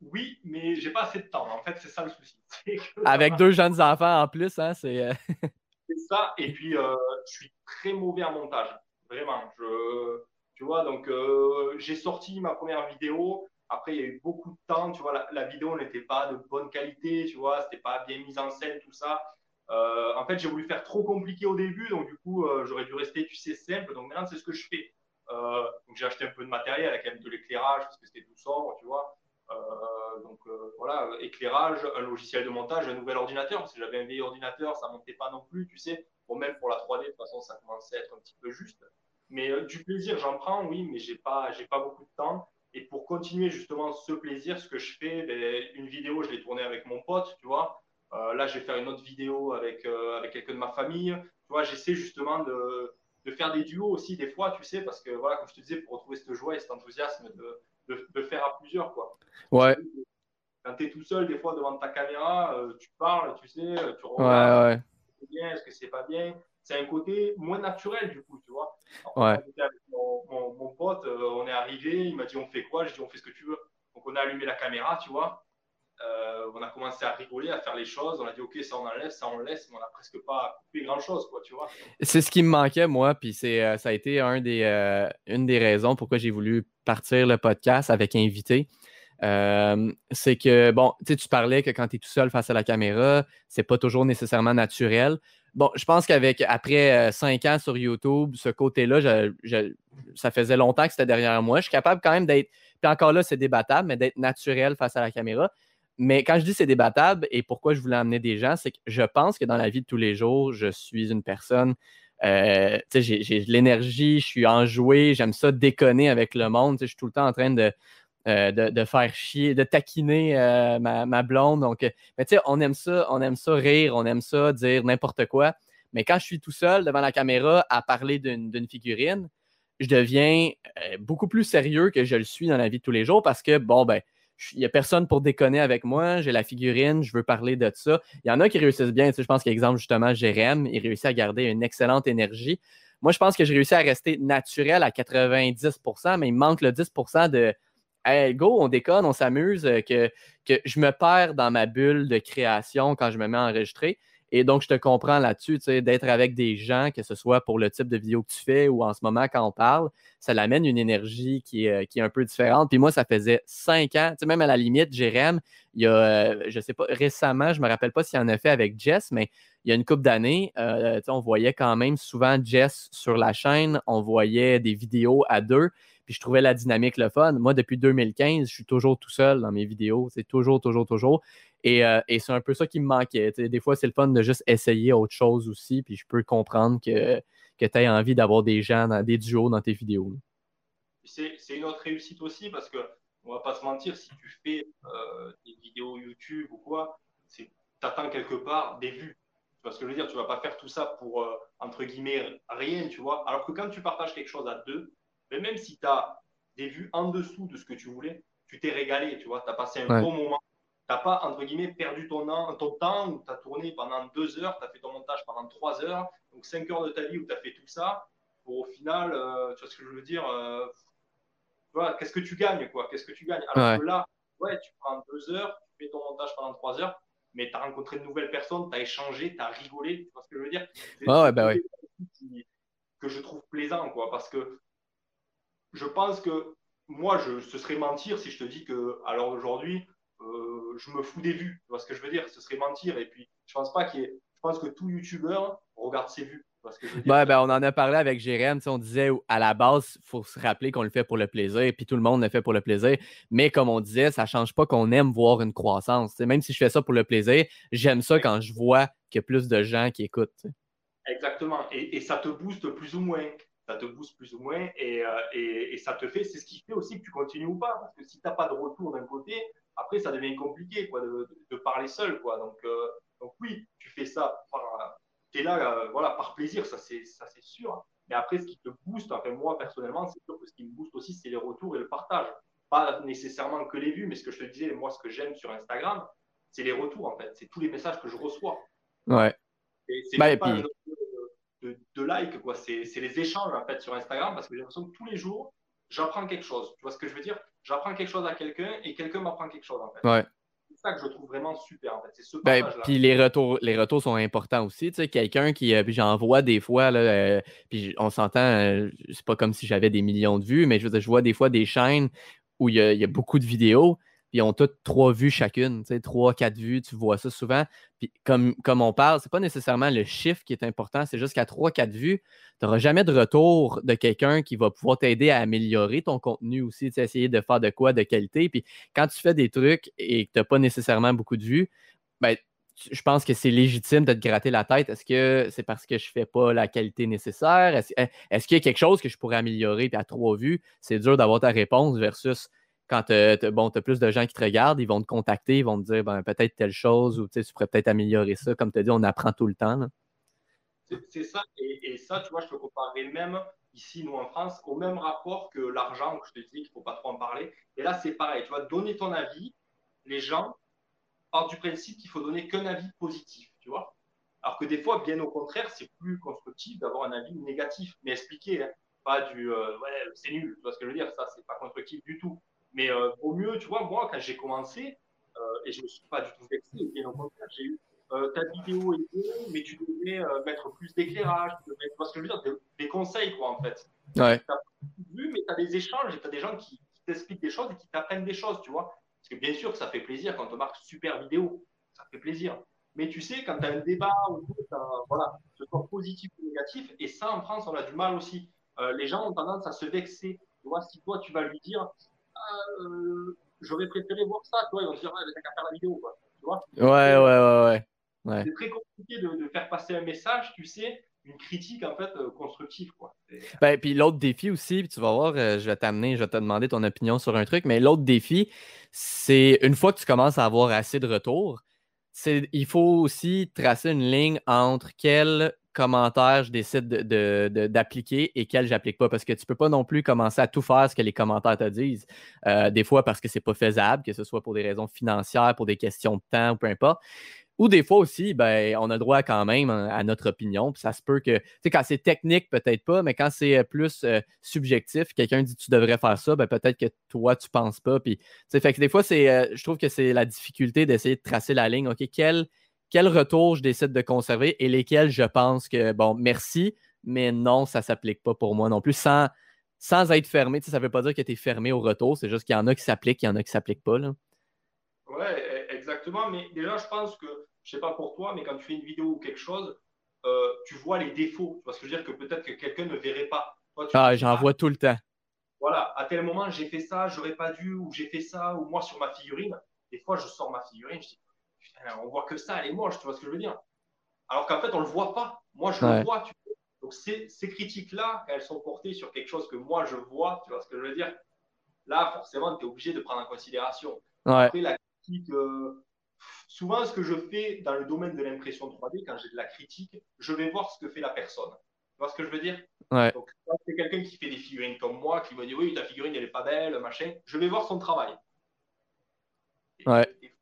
Oui, mais j'ai pas assez de temps. En fait, c'est ça le souci.
Avec deux jeunes enfants en plus, hein, c'est.
Euh, c'est ça. Et puis, euh, je suis très mauvais en montage. Vraiment. Je, tu vois, donc j'ai sorti ma première vidéo. Après, il y a eu beaucoup de temps. Tu vois, la, la vidéo n'était pas de bonne qualité. Tu vois, c'était pas bien mise en scène, tout ça. Euh, en fait, j'ai voulu faire trop compliqué au début, donc du coup, euh, j'aurais dû rester, tu sais, simple. Donc maintenant, c'est ce que je fais. Euh, donc j'ai acheté un peu de matériel avec quand même de l'éclairage parce que c'était tout sombre, tu vois. donc voilà, éclairage, un logiciel de montage, un nouvel ordinateur parce que j'avais un vieil ordinateur, ça montait pas non plus, tu sais. Bon, même pour la 3D, de toute façon, ça commençait à être un petit peu juste. Mais du plaisir, j'en prends, oui, mais j'ai pas, pas beaucoup de temps. Et pour continuer justement ce plaisir, ce que je fais, ben, une vidéo, je l'ai tournée avec mon pote, tu vois. Euh, là, je vais faire une autre vidéo avec, euh, avec quelqu'un de ma famille. Tu vois, j'essaie justement de, de, faire des duos aussi des fois, tu sais, parce que voilà, comme je te disais, pour retrouver cette joie et cet enthousiasme de, de, faire à plusieurs, quoi.
Ouais.
Quand tu es tout seul, des fois, devant ta caméra, euh, tu parles, tu sais, tu regardes. Ouais, ouais. Est-ce bien, est-ce que c'est pas bien C'est un côté moins naturel, du coup, tu vois.
ouais.
Avec mon, mon, pote, on est arrivé, il m'a dit on fait quoi? Je dis on fait ce que tu veux. Donc on a allumé la caméra, tu vois. Euh, on a commencé à rigoler, à faire les choses. On a dit, OK, ça on enlève, ça on laisse, mais on n'a presque pas coupé grand-chose, quoi, tu vois.
C'est ce qui me manquait, moi, puis c'est, euh, ça a été euh, une des raisons pourquoi j'ai voulu partir le podcast avec invité. c'est que, bon, tu parlais que quand tu es tout seul face à la caméra, c'est pas toujours nécessairement naturel. Bon, je pense qu'avec après cinq ans sur YouTube, ce côté-là, ça faisait longtemps que c'était derrière moi. Je suis capable quand même d'être, puis encore là, c'est débattable, mais d'être naturel face à la caméra. Mais quand je dis c'est débattable et pourquoi je voulais amener des gens, c'est que je pense que dans la vie de tous les jours, je suis une personne, euh, j'ai de l'énergie, je suis enjoué, j'aime ça déconner avec le monde. Je suis tout le temps en train de, euh, de, faire chier, de taquiner euh, ma, blonde. Donc, mais tu sais, on aime ça, on aime ça rire, on aime ça dire n'importe quoi. Mais quand je suis tout seul devant la caméra à parler d'une figurine, je deviens beaucoup plus sérieux que je le suis dans la vie de tous les jours parce que, bon, ben, il n'y a personne pour déconner avec moi, j'ai la figurine, je veux parler de ça. Il y en a qui réussissent bien. Tu je pense qu'exemple, justement, Jérém, il réussit à garder une excellente énergie. Moi, je pense que j'ai réussi à rester naturel à 90% mais il manque le 10% de Hey, go, on déconne, on s'amuse, euh, que, que je me perds dans ma bulle de création quand je me mets à enregistrer. Et donc, je te comprends là-dessus, d'être avec des gens, que ce soit pour le type de vidéo que tu fais ou en ce moment quand on parle, ça l'amène une énergie qui est, qui est, un peu différente. Puis moi, ça faisait cinq ans, même à la limite, Jérém, il y a, euh, je sais pas, récemment, je me rappelle pas s'il en a fait avec Jess, mais il y a une couple d'années, euh, on voyait quand même souvent Jess sur la chaîne, on voyait des vidéos à deux. Puis je trouvais la dynamique le fun. Moi, depuis 2015, je suis toujours tout seul dans mes vidéos. C'est toujours, toujours, toujours. Euh, et, c'est un peu ça qui me manquait. des fois, c'est le fun de juste essayer autre chose aussi. Puis je peux comprendre que, que tu aies envie d'avoir des gens, dans, des duos dans tes vidéos.
C'est une autre réussite aussi parce que, on va pas se mentir, si tu fais euh, des vidéos YouTube ou quoi, tu attends quelque part des vues. Tu vois ce que je veux dire? Tu vas pas faire tout ça pour, euh, entre guillemets, rien, tu vois? Alors que quand tu partages quelque chose à deux, mais même si tu as des vues en dessous de ce que tu voulais, tu t'es régalé, tu vois. Tu as passé un bon moment. N'as pas, entre guillemets, perdu ton, ton temps où tu as tourné pendant deux heures, tu as fait ton montage pendant trois heures, donc cinq heures de ta vie où tu as fait tout ça, pour au final, euh, tu vois ce que je veux dire, euh, qu'est-ce que tu gagnes, quoi, qu'est-ce que tu gagnes? Alors que là, ouais, tu prends deux heures, tu fais ton montage pendant trois heures, mais tu as rencontré de nouvelles personnes, tu as échangé, tu as rigolé, tu vois ce que je veux dire?
Ouais, bah ouais.
Que je trouve plaisant, quoi, parce que je pense que moi, je, ce serait mentir si je te dis que, alors aujourd'hui, euh, je me fous des vues. Tu vois ce que je veux dire? Ce serait mentir. Et puis, je pense pas qu'il y ait... Je pense que tout YouTuber regarde ses vues.
ben, on en a parlé avec Jérém. On disait à la base, il faut se rappeler qu'on le fait pour le plaisir, puis tout le monde le fait pour le plaisir. Mais comme on disait, ça ne change pas qu'on aime voir une croissance. même si je fais ça pour le plaisir, j'aime ça quand je vois qu'il y a plus de gens qui écoutent.
Exactement. Et, ça te booste plus ou moins. Ça te booste plus ou moins et, euh, et ça te fait, c'est ce qui fait aussi que tu continues ou pas. Parce que si tu n'as pas de retour d'un côté, après, ça devient compliqué quoi, de, parler seul. Quoi. Donc, euh, donc, oui, tu fais ça, tu es là euh, voilà, par plaisir, ça c'est sûr. Mais après, ce qui te booste, enfin, moi personnellement, c'est sûr que ce qui me booste aussi, c'est les retours et le partage. Pas nécessairement que les vues, mais ce que je te disais, moi, ce que j'aime sur Instagram, c'est les retours en fait. C'est tous les messages que je reçois.
Ouais.
C'est bah, pas de, de, de like, quoi. C'est les échanges en fait sur Instagram parce que j'ai l'impression que tous les jours, j'apprends quelque chose. Tu vois ce que je veux dire? J'apprends quelque chose à quelqu'un et quelqu'un m'apprend quelque chose en fait.
Ouais.
C'est ça que je trouve vraiment super en fait. C'est ce
ben, Puis les retours, les retours sont importants aussi. Tu sais, quelqu'un qui, euh, puis j'en vois des fois là, euh, puis on s'entend, euh, c'est pas comme si j'avais des millions de vues, mais je, je vois des fois des chaînes où il y, y a beaucoup de vidéos ils ont toutes trois vues chacune, trois, quatre vues, tu vois ça souvent. Puis comme, on parle, c'est pas nécessairement le chiffre qui est important, c'est juste qu'à trois, quatre vues, tu n'auras jamais de retour de quelqu'un qui va pouvoir t'aider à améliorer ton contenu aussi, essayer de faire de quoi de qualité. Puis quand tu fais des trucs et que tu n'as pas nécessairement beaucoup de vues, ben, je pense que c'est légitime de te gratter la tête. Est-ce que c'est parce que je ne fais pas la qualité nécessaire? Est-ce, est-ce qu'il y a quelque chose que je pourrais améliorer? Puis à trois vues, c'est dur d'avoir ta réponse versus quand tu as plus de gens qui te regardent, ils vont te contacter, ils vont te dire ben, peut-être telle chose ou tu pourrais peut-être améliorer ça. Comme tu as dit, on apprend tout le temps.
C'est ça. Et, ça, tu vois, je te comparerais même ici, nous en France, au même rapport que l'argent, que je te dis qu'il ne faut pas trop en parler. Et là, c'est pareil. Tu vois, donner ton avis, les gens partent du principe qu'il faut donner qu'un avis positif. Tu vois Alors que des fois, bien au contraire, c'est plus constructif d'avoir un avis négatif. Mais expliquer, hein. pas du euh, ouais, c'est nul. Tu vois ce que je veux dire Ça, c'est pas constructif du tout. Mais euh, au mieux, tu vois, moi, quand j'ai commencé, euh, et je ne me suis pas du tout vexé, bien au contraire, j'ai eu euh, ta vidéo est bonne, mais tu devrais mettre plus d'éclairage, tu parce que je veux dire, des, conseils, quoi, en fait.
Ouais.
Tu as vu, mais tu as des échanges et tu as des gens qui, t'expliquent des choses et qui t'apprennent des choses, tu vois. Parce que bien sûr, ça fait plaisir quand on marque super vidéo, ça fait plaisir. Mais tu sais, quand tu as un débat ou voilà, ce soit positif ou négatif, et ça, en France, on a du mal aussi. les gens ont tendance à se vexer. Tu vois, si toi, tu vas lui dire, j'aurais préféré voir ça. Toi, ils vont se dire, ouais, t'as qu'à faire la vidéo. Quoi. Tu vois
ouais, ouais, ouais, ouais,
C'est très compliqué de, faire passer un message, tu sais, une critique en fait euh, constructive. Quoi.
Ben, puis l'autre défi aussi, tu vas voir, euh, je vais t'amener, je vais te demander ton opinion sur un truc, mais l'autre défi, c'est une fois que tu commences à avoir assez de retours, il faut aussi tracer une ligne entre quel commentaires je décide d'appliquer et quels j'applique pas. Parce que tu peux pas non plus commencer à tout faire ce que les commentaires te disent. Euh, des fois parce que ce n'est pas faisable, que ce soit pour des raisons financières, pour des questions de temps ou peu importe. Ou des fois aussi, ben, on a droit quand même hein, à notre opinion. Puis ça se peut que, tu sais, quand c'est technique, peut-être pas, mais quand c'est euh, plus euh, subjectif, quelqu'un dit tu devrais faire ça, ben, peut-être que toi, tu penses pas. Puis, fait que des fois, c'est, je trouve que c'est la difficulté d'essayer de tracer la ligne. OK, quel, quel retour je décide de conserver et lesquels je pense que, bon, merci, mais non, ça ne s'applique pas pour moi non plus, sans, sans être fermé. ça ne veut pas dire que tu es fermé au retour, c'est juste qu'il y en a qui s'appliquent, il y en a qui ne s'appliquent pas. Là.
Ouais, exactement. Mais déjà, je pense que, je ne sais pas pour toi, mais quand tu fais une vidéo ou quelque chose, euh, tu vois les défauts. Parce que je veux dire que peut-être que quelqu'un ne verrait pas.
ah, j'en vois tout le temps.
Voilà, à tel moment, j'ai fait ça, j'aurais pas dû, ou j'ai fait ça, ou moi sur ma figurine. Des fois, je sors ma figurine, je dis, on voit que ça, elle est moche, tu vois ce que je veux dire Alors qu'en fait, on ne le voit pas. Moi, je le vois. Tu vois Donc, ces, ces critiques-là, elles sont portées sur quelque chose que moi, je vois, tu vois ce que je veux dire Là, forcément, tu es obligé de prendre en considération. Après, la souvent, ce que je fais dans le domaine de l'impression 3D, quand j'ai de la critique, je vais voir ce que fait la personne. Tu vois ce que je veux dire? Donc, quand c'est quelqu'un qui fait des figurines comme moi, qui me dit oui, ta figurine, elle n'est pas belle, machin, je vais voir son travail.
ouais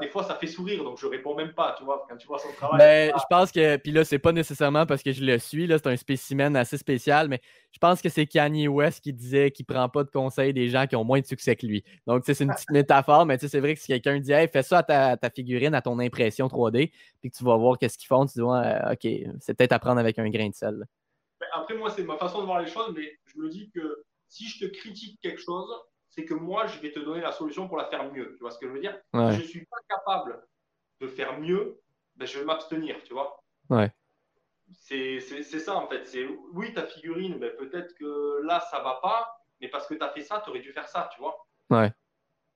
des fois, ça fait sourire, donc je réponds même pas, tu vois, quand tu vois son travail.
Mais ben, je pense que, puis là, c'est pas nécessairement parce que je le suis, là, c'est un spécimen assez spécial, mais je pense que c'est Kanye West qui disait qu'il prend pas de conseils des gens qui ont moins de succès que lui. Donc, c'est une petite métaphore, mais c'est vrai que si quelqu'un dit, hey, fais ça à ta, figurine, à ton impression 3D, puis que tu vas voir qu'est-ce qu'ils font, tu dis, OK, c'est peut-être à prendre avec un grain de sel.
Ben, après, moi, c'est ma façon de voir les choses, mais je me dis que si je te critique quelque chose, c'est que moi, je vais te donner la solution pour la faire mieux. Tu vois ce que je veux dire? Si je ne suis pas capable de faire mieux, ben, je vais m'abstenir, tu vois?
Ouais.
C'est ça, en fait. C'est Oui, ta figurine, ben, peut-être que là, ça va pas, mais parce que tu as fait ça, tu aurais dû faire ça, tu vois?
Ouais.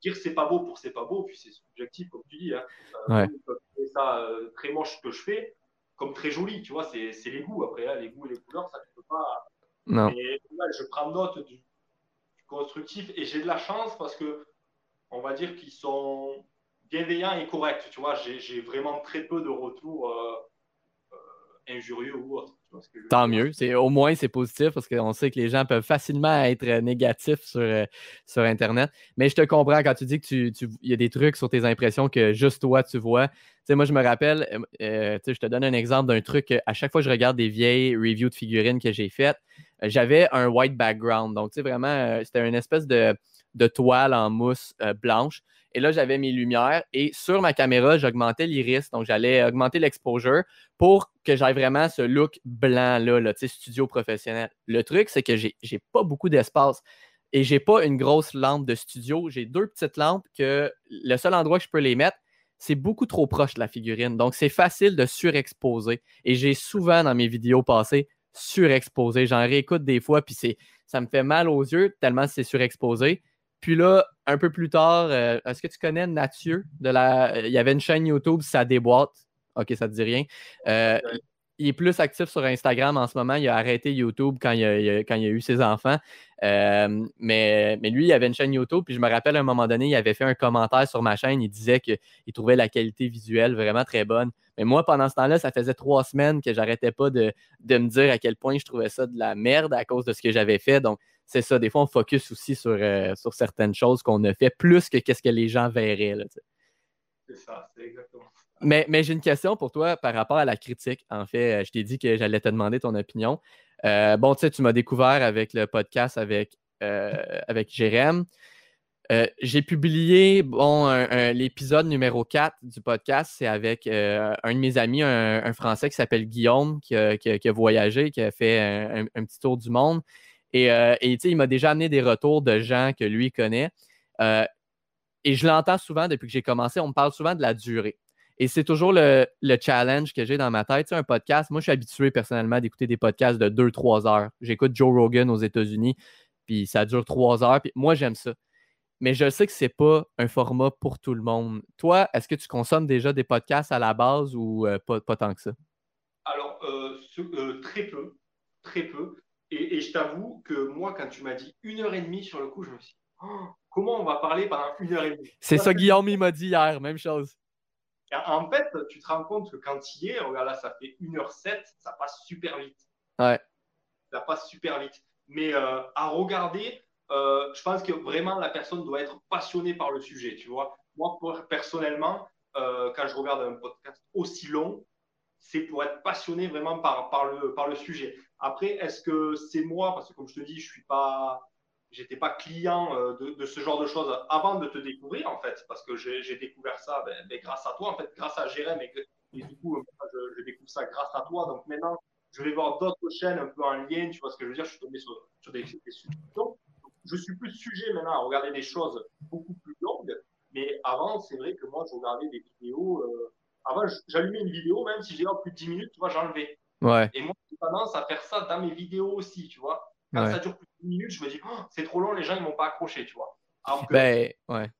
Dire c'est pas beau pour c'est pas beau, puis c'est subjectif, comme tu dis. Hein.
Euh,
ouais. ça euh, très moche que je fais, comme très joli, tu vois, c'est les goûts après, hein, les goûts et les couleurs, ça ne peut pas.
Non.
Et là, je prends note du, constructif et j'ai de la chance parce que on va dire qu'ils sont bienveillants et corrects. Tu vois, j'ai vraiment très peu de retours euh, injurieux ou autres.
Tant mieux. C'est, au moins, c'est positif parce qu'on sait que les gens peuvent facilement être négatifs sur, euh, sur Internet. Mais je te comprends quand tu dis qu'il tu, y a des trucs sur tes impressions que juste toi, tu vois. moi, je me rappelle, je te donne un exemple d'un truc. À chaque fois que je regarde des vieilles reviews de figurines que j'ai faites, j'avais un white background. Donc, tu sais, vraiment, euh, c'était une espèce de, toile en mousse euh, blanche. Et là, j'avais mes lumières et sur ma caméra, j'augmentais l'iris. Donc, j'allais augmenter l'exposure pour que j'aie vraiment ce look blanc-là, là, studio professionnel. Le truc, c'est que j'ai n'ai pas beaucoup d'espace et j'ai pas une grosse lampe de studio. J'ai deux petites lampes que le seul endroit que je peux les mettre, c'est beaucoup trop proche de la figurine. Donc, c'est facile de surexposer. Et j'ai souvent dans mes vidéos passées surexposé. J'en réécoute des fois, puis ça me fait mal aux yeux tellement c'est surexposé. Puis là, un peu plus tard, euh, est-ce que tu connais Nathieu? De la... Il y avait une chaîne YouTube, ça déboîte. OK, ça te dit rien. Euh, il est plus actif sur Instagram en ce moment. Il a arrêté YouTube quand il a, quand il a eu ses enfants. Euh, mais, mais lui, il avait une chaîne YouTube. Puis je me rappelle à un moment donné, il avait fait un commentaire sur ma chaîne. Il disait qu'il trouvait la qualité visuelle vraiment très bonne. Mais moi, pendant ce temps-là, ça faisait trois semaines que j'arrêtais pas de, me dire à quel point je trouvais ça de la merde à cause de ce que j'avais fait. Donc, c'est ça. Des fois, on focus aussi sur, euh, sur certaines choses qu'on a fait plus que qu'est-ce que les gens verraient.
C'est ça, c'est exactement ça.
Mais, j'ai une question pour toi par rapport à la critique. En fait, euh, je t'ai dit que j'allais te demander ton opinion. Euh, bon, tu sais, tu m'as découvert avec le podcast avec, euh, avec Jérém. j'ai publié bon, l'épisode numéro 4 du podcast. C'est avec un de mes amis, un, Français qui s'appelle Guillaume, qui a, voyagé, qui a fait un, petit tour du monde. Et, et il m'a déjà amené des retours de gens que lui connaît. et je l'entends souvent depuis que j'ai commencé. On me parle souvent de la durée. Et c'est toujours le, challenge que j'ai dans ma tête. Tu un podcast, moi, je suis habitué personnellement d'écouter des podcasts de 2-3 heures. J'écoute Joe Rogan aux États-Unis, puis ça dure 3 heures. Puis moi, j'aime ça. Mais je sais que ce n'est pas un format pour tout le monde. Toi, est-ce que tu consommes déjà des podcasts à la base ou euh, pas, tant que ça?
Alors, euh, euh, très peu. Très peu. Et, je t'avoue que moi, quand tu m'as dit une heure et demie sur le coup, je me suis dit, oh, comment on va parler pendant une heure et demie?
C'est ça, Guillaume, il m'a dit hier, même chose
en fait, tu te rends compte que quand il est, regarde là, ça fait 1h07, ça passe super vite.
Ouais.
Ça passe super vite. Mais euh, à regarder, euh, je pense que vraiment la personne doit être passionnée par le sujet, tu vois. Moi, personnellement, euh, quand je regarde un podcast aussi long, c'est pour être passionné vraiment par, par, le, par le sujet. Après, est-ce que c'est moi, parce que comme je te dis, je suis pas, j'étais pas client euh, de, de, ce genre de choses avant de te découvrir, en fait, parce que j'ai découvert ça ben, ben, grâce à toi, en fait, grâas à Jérém, et, et du coup, je, je, découvre ça grâce à toi. Donc maintenant, je vais voir d'autres chaînes un peu en lien, tu vois ce que je veux dire, je suis tombé sur, sur des, des suggestions. Je suis plus sujet maintenant à regarder des choses beaucoup plus longues, mais avant, c'est vrai que moi, je regardais des vidéos. Euh, avant, j'allumais une vidéo, même si j'ai plus de 10 minutes, tu vois, j'enlevais.
Ouais.
Et moi, tendance à faire ça dans mes vidéos aussi, tu vois. Quand ça dure plus de 10 minutes, je me dis, oh, c'est trop long, les gens, ils m'ont pas accroché, tu vois.
ben, ouais.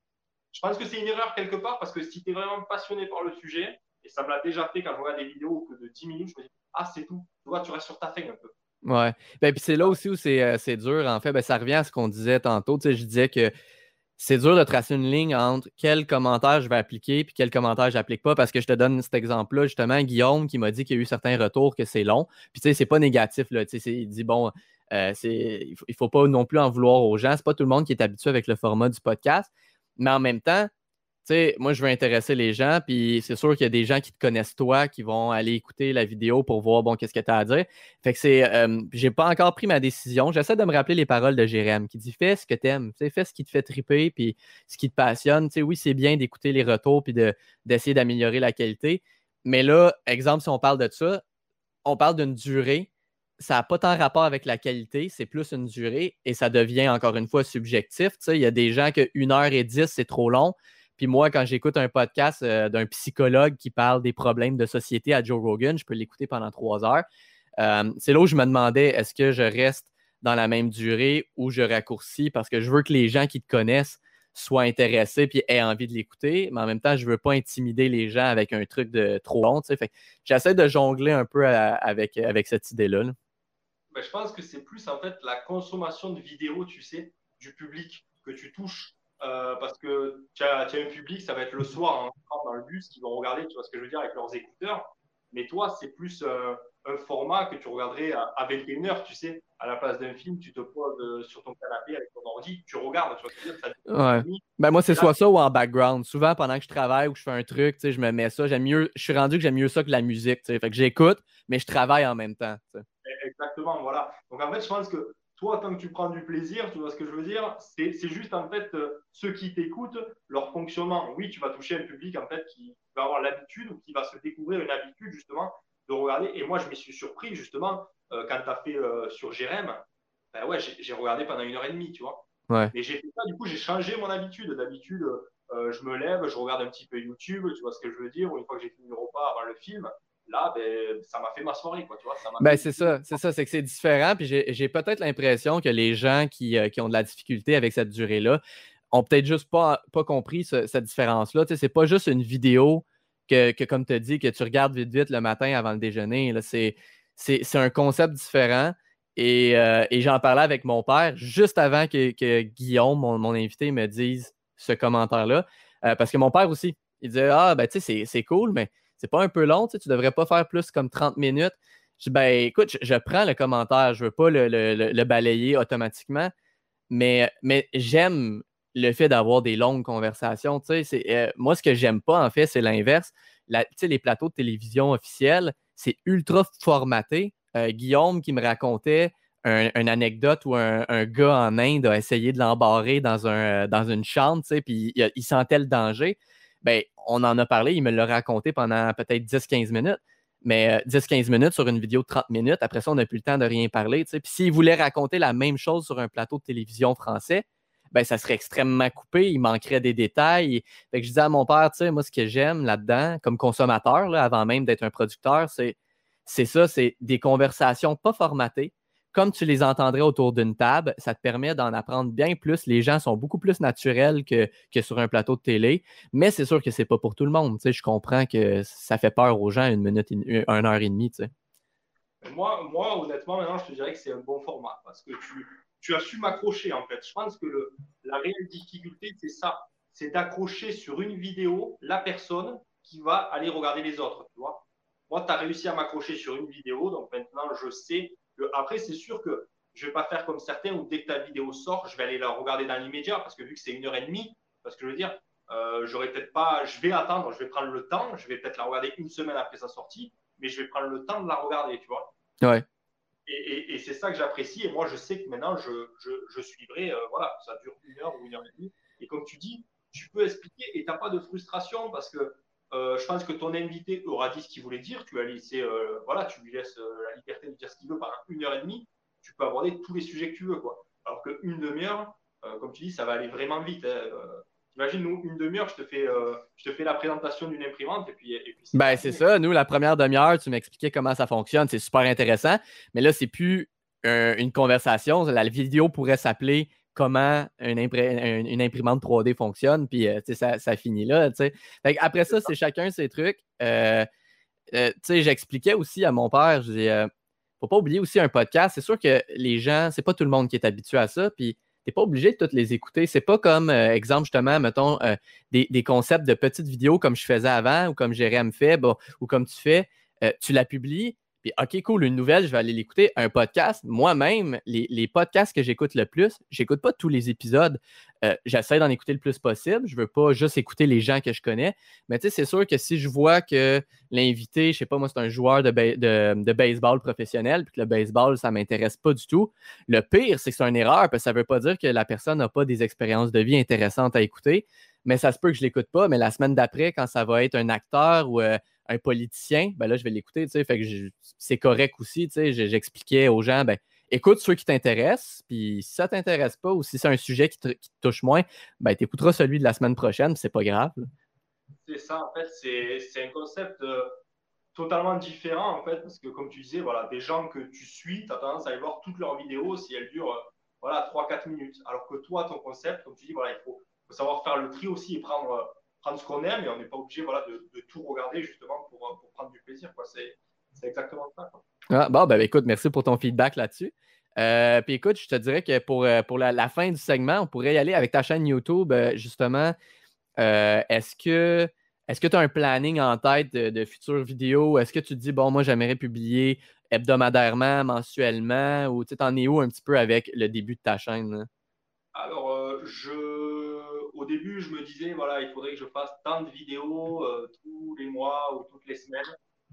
Je pense que c'est une erreur quelque part parce que si tu es vraiment passionné par le sujet, et ça me l'a déjà fait quand je regarde des vidéos que de 10 minutes, je me dis, ah, c'est tout. Tu vois, tu restes sur ta fin un peu.
Ouais. Ben, puis c'est là aussi où c'est euh, dur, en fait. Ben, ça revient à ce qu'on disait tantôt. Tu sais, je disais que c'est dur de tracer une ligne entre quel commentaire je vais appliquer puis quel commentaire je n'applique pas parce que je te donne cet exemple-là, justement, Guillaume qui m'a dit qu'il y a eu certains retours que c'est long. Puis tu sais, c'est pas négatif, là. Il dit bon, euh, il ne faut, pas non plus en vouloir aux gens. C'est pas tout le monde qui est habitué avec le format du podcast. Mais en même temps, moi, je veux intéresser les gens, puis c'est sûr qu'il y a des gens qui te connaissent toi, qui vont aller écouter la vidéo pour voir, bon, qu'est-ce que tu as à dire. Fait que c'est, euh, j'ai pas encore pris ma décision. J'essaie de me rappeler les paroles de Jérém, qui dit fais ce que tu aimes, fais ce qui te fait triper, puis ce qui te passionne. oui, c'est bien d'écouter les retours, puis d'essayer d'améliorer la qualité. Mais là, exemple, si on parle de ça, on parle d'une durée. Ça n'a pas tant rapport avec la qualité, c'est plus une durée et ça devient encore une fois subjectif. Il y a des gens que 1h10, c'est trop long. Puis moi, quand j'écoute un podcast euh, d'un psychologue qui parle des problèmes de société à Joe Rogan, je peux l'écouter pendant trois heures. Euh, c'est là où je me demandais est-ce que je reste dans la même durée ou je raccourcis? Parce que je veux que les gens qui te connaissent soient intéressés puis aient envie de l'écouter, mais en même temps, je ne veux pas intimider les gens avec un truc de trop long. J'essaie de jongler un peu avec, avec cette idée-là.
Ben, je pense que c'est plus en fait la consommation de vidéos, tu sais, du public que tu touches. Euh, parce que tu as, as, un public, ça va être le soir hein, dans le bus, qui vont regarder, tu vois ce que je veux dire, avec leurs écouteurs. Mais toi, c'est plus euh, un format que tu regarderais à, à 21h, tu sais, à la place d'un film, tu te poses euh, sur ton canapé avec ton ordi, tu regardes, tu vois ce que je veux
dire. ouais. ben moi, c'est soit ça ou en background. Souvent, pendant que je travaille ou que je fais un truc, tu sais, je me mets ça. J'aime mieux, je suis rendu que j'aime mieux ça que la musique, tu sais. Fait que j'écoute, mais je travaille en même temps. Tu sais.
Exactement, voilà. Donc en fait, je pense que toi, tant que tu prends du plaisir, tu vois ce que je veux dire, c'est juste en fait euh, ceux qui t'écoutent, leur fonctionnement. Oui, tu vas toucher un public en fait qui va avoir l'habitude ou qui va se découvrir une habitude justement de regarder. Et moi, je me suis surpris justement euh, quand tu as fait euh, sur Jérém. Ben ouais, j'ai regardé pendant une heure et demie, tu vois.
Ouais.
Mais j'ai fait ça, du coup, j'ai changé mon habitude. D'habitude, je me lève, je regarde un petit peu YouTube, tu vois ce que je veux dire, ou une fois que j'ai fini le repas avant le film, là, ben, ça m'a fait ma soirée. Quoi, tu vois,
ben, c'est ça, c'est ça, c'est que c'est différent. Puis j'ai peut-être l'impression que les gens qui, euh, qui, ont de la difficulté avec cette durée-là ont peut-être juste pas, pas compris cette différence-là. Tu sais, c'est pas juste une vidéo que, que comme tu as dit, que tu regardes vite vite le matin avant le déjeuner. C'est un concept différent. Et, euh, et j'en parlais avec mon père juste avant que, que Guillaume, mon, mon, invité, me dise ce commentaire-là. Euh, parce que mon père aussi, il disait Ah, ben tu sais, c'est cool, mais c'est pas un peu long, tu ne devrais pas faire plus comme 30 minutes. Je dis, ben écoute, je, prends le commentaire, je veux pas le, balayer automatiquement, mais, mais j'aime le fait d'avoir des longues conversations. Euh, moi, ce que j'aime pas, en fait, c'est l'inverse. les plateaux de télévision officiels, c'est ultra formaté. Euh, Guillaume qui me racontait une anecdote où un, gars en Inde a essayé de l'embarrer dans, un, dans une chambre, puis il, sentait le danger ben, on en a parlé, il me l'a raconté pendant peut-être 10-15 minutes. Mais 10-15 euh, minutes sur une vidéo de 30 minutes, après ça, on n'a plus le temps de rien parler. Puis s'il voulait raconter la même chose sur un plateau de télévision français, ben, ça serait extrêmement coupé, il manquerait des détails. Fait que je disais à mon père, tu sais, moi, ce que j'aime là-dedans, comme consommateur, là, avant même d'être un producteur, c'est ça, c'est des conversations pas formatées, comme tu les entendrais autour d'une table, ça te permet d'en apprendre bien plus. Les gens sont beaucoup plus naturels que, sur un plateau de télé, mais c'est sûr que c'est pas pour tout le monde. je comprends que ça fait peur aux gens une minute, une, heure et demie.
Moi, moi, honnêtement, maintenant, je te dirais que c'est un bon format parce que tu, tu as su m'accrocher en fait. Je pense que la réelle difficulté, c'est ça c'est d'accrocher sur une vidéo la personne qui va aller regarder les autres, tu. Moi, tu as réussi à m'accrocher sur une vidéo, donc maintenant, je sais. Après, c'est sûr que je ne vais pas faire comme certains où dès que ta vidéo sort, je vais aller la regarder dans l'immédiat, parce que vu que c'est une heure et demie, parce que je veux dire, euh, j'aurais peut-être pas. Je vais attendre, je vais prendre le temps, je vais peut-être la regarder une semaine après sa sortie, mais je vais prendre le temps de la regarder, tu vois.
Ouais.
Et, c'est ça que j'apprécie. Et moi, je sais que maintenant, je, je, suivrai. Euh, voilà, ça dure une heure ou une heure et demie. Et comme tu dis, tu peux expliquer et tu n'as pas de frustration parce que euh, je pense que ton invité aura dit ce qu'il voulait dire. Tu as laissé, euh, voilà, tu lui laisses la liberté de dire ce qu'il veut pendant une heure et demie. Tu peux aborder tous les sujets que tu veux, quoi. Alors qu'une demi-heure, comme tu dis, ça va aller vraiment vite. Hein. Imagine, nous, une demi-heure, je, te fais, je te fais la présentation d'une imprimante et puis.
ben, c'est ça. Nous, la première demi-heure, tu m'expliquais comment ça fonctionne. C'est super intéressant. Mais là, c'est plus une conversation. La vidéo pourrait s'appeler comment une, imprimante 3D fonctionne, puis ça, ça, finit là. après ça, c'est chacun ses trucs. Euh, euh, j'expliquais aussi à mon père, je disais, faut pas oublier aussi un podcast. C'est sûr que les gens, c'est pas tout le monde qui est habitué à ça, puis t'es pas obligé de toutes les écouter. C'est pas comme, exemple, justement, mettons, des, concepts de petites vidéos comme je faisais avant ou comme Jérém fait, ou comme tu fais, tu la publies, puis, OK, cool, une nouvelle, je vais aller l'écouter. Un podcast, moi-même, les, podcasts que j'écoute le plus, j'écoute pas tous les épisodes. Euh, j'essaie d'en écouter le plus possible. Je veux pas juste écouter les gens que je connais. Mais tu sais, c'est sûr que si je vois que l'invité, je sais pas, moi, c'est un joueur de, baseball professionnel, puis que le baseball, ça m'intéresse pas du tout, le pire, c'est que c'est une erreur, parce que ça veut pas dire que la personne n'a pas des expériences de vie intéressantes à écouter. Mais ça se peut que je l'écoute pas. Mais la semaine d'après, quand ça va être un acteur ou euh, un politicien, ben là, je vais l'écouter, tu sais, fait que c'est correct aussi, tu sais, j'expliquais aux gens, ben, écoute ceux qui t'intéressent, puis si ça t'intéresse pas ou si c'est un sujet qui te, touche moins, ben, tu écouteras celui de la semaine prochaine, c'est pas grave.
C'est ça, en fait, c'est un concept euh, totalement différent, en fait, parce que comme tu disais, voilà, des gens que tu suis, tu as tendance à aller voir toutes leurs vidéos si elles durent, euh, voilà, 3-4 minutes, alors que toi, ton concept, comme tu dis, voilà, il faut, faut savoir faire le tri aussi et prendre euh, prendre ce qu'on aime et on n'est pas obligé voilà, de, tout regarder justement pour, euh, pour prendre du plaisir. C'est exactement ça.
Ah, bon, ben, écoute, merci pour ton feedback là-dessus. Euh, puis écoute, je te dirais que pour, euh, pour la, fin du segment, on pourrait y aller avec ta chaîne YouTube, justement. est-ce que est-ce que tu as un planning en tête de, futures vidéos? Est-ce que tu te dis, bon, moi, j'aimerais publier hebdomadairement, mensuellement, ou tu en es où un petit peu avec le début de ta chaîne?
Alors, je au début, je me disais, voilà, il faudrait que je fasse tant de vidéos euh, tous les mois ou toutes les semaines.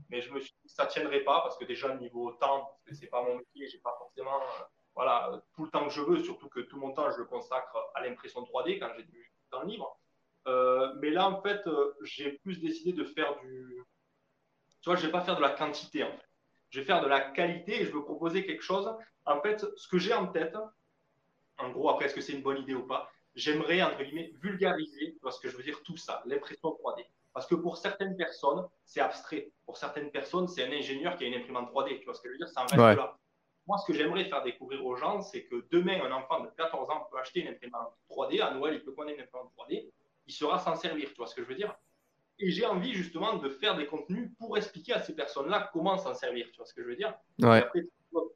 Mais je me suis dit ça ne tiendrait pas parce que déjà, niveau temps, ce n'est pas mon métier, je n'ai pas forcément euh, voilà, tout le temps que je veux, surtout que tout mon temps, je le consacre à l'impression 3D quand j'ai du temps libre. Euh, mais là, en fait, j'ai plus décidé de faire du. Tu vois, je ne vais pas faire de la quantité, en fait. Je vais faire de la qualité et je veux proposer quelque chose. En fait, ce que j'ai en tête, en gros, après, est-ce que c'est une bonne idée ou pas j'aimerais, entre guillemets, vulgariser, parce que je veux dire tout ça, l'impression 3D. Parce que pour certaines personnes, c'est abstrait. Pour certaines personnes, c'est un ingénieur qui a une imprimante 3D. Tu vois ce que je veux dire Ça en reste là. Moi, ce que j'aimerais faire découvrir aux gens, c'est que demain, un enfant de 14 ans peut acheter une imprimante 3D. À Noël, il peut connaître une imprimante 3D. Il sera s'en servir. Tu vois ce que je veux dire Et j'ai envie justement de faire des contenus pour expliquer à ces personnes-là comment s'en servir. Tu vois ce que je veux dire
ouais.
Après,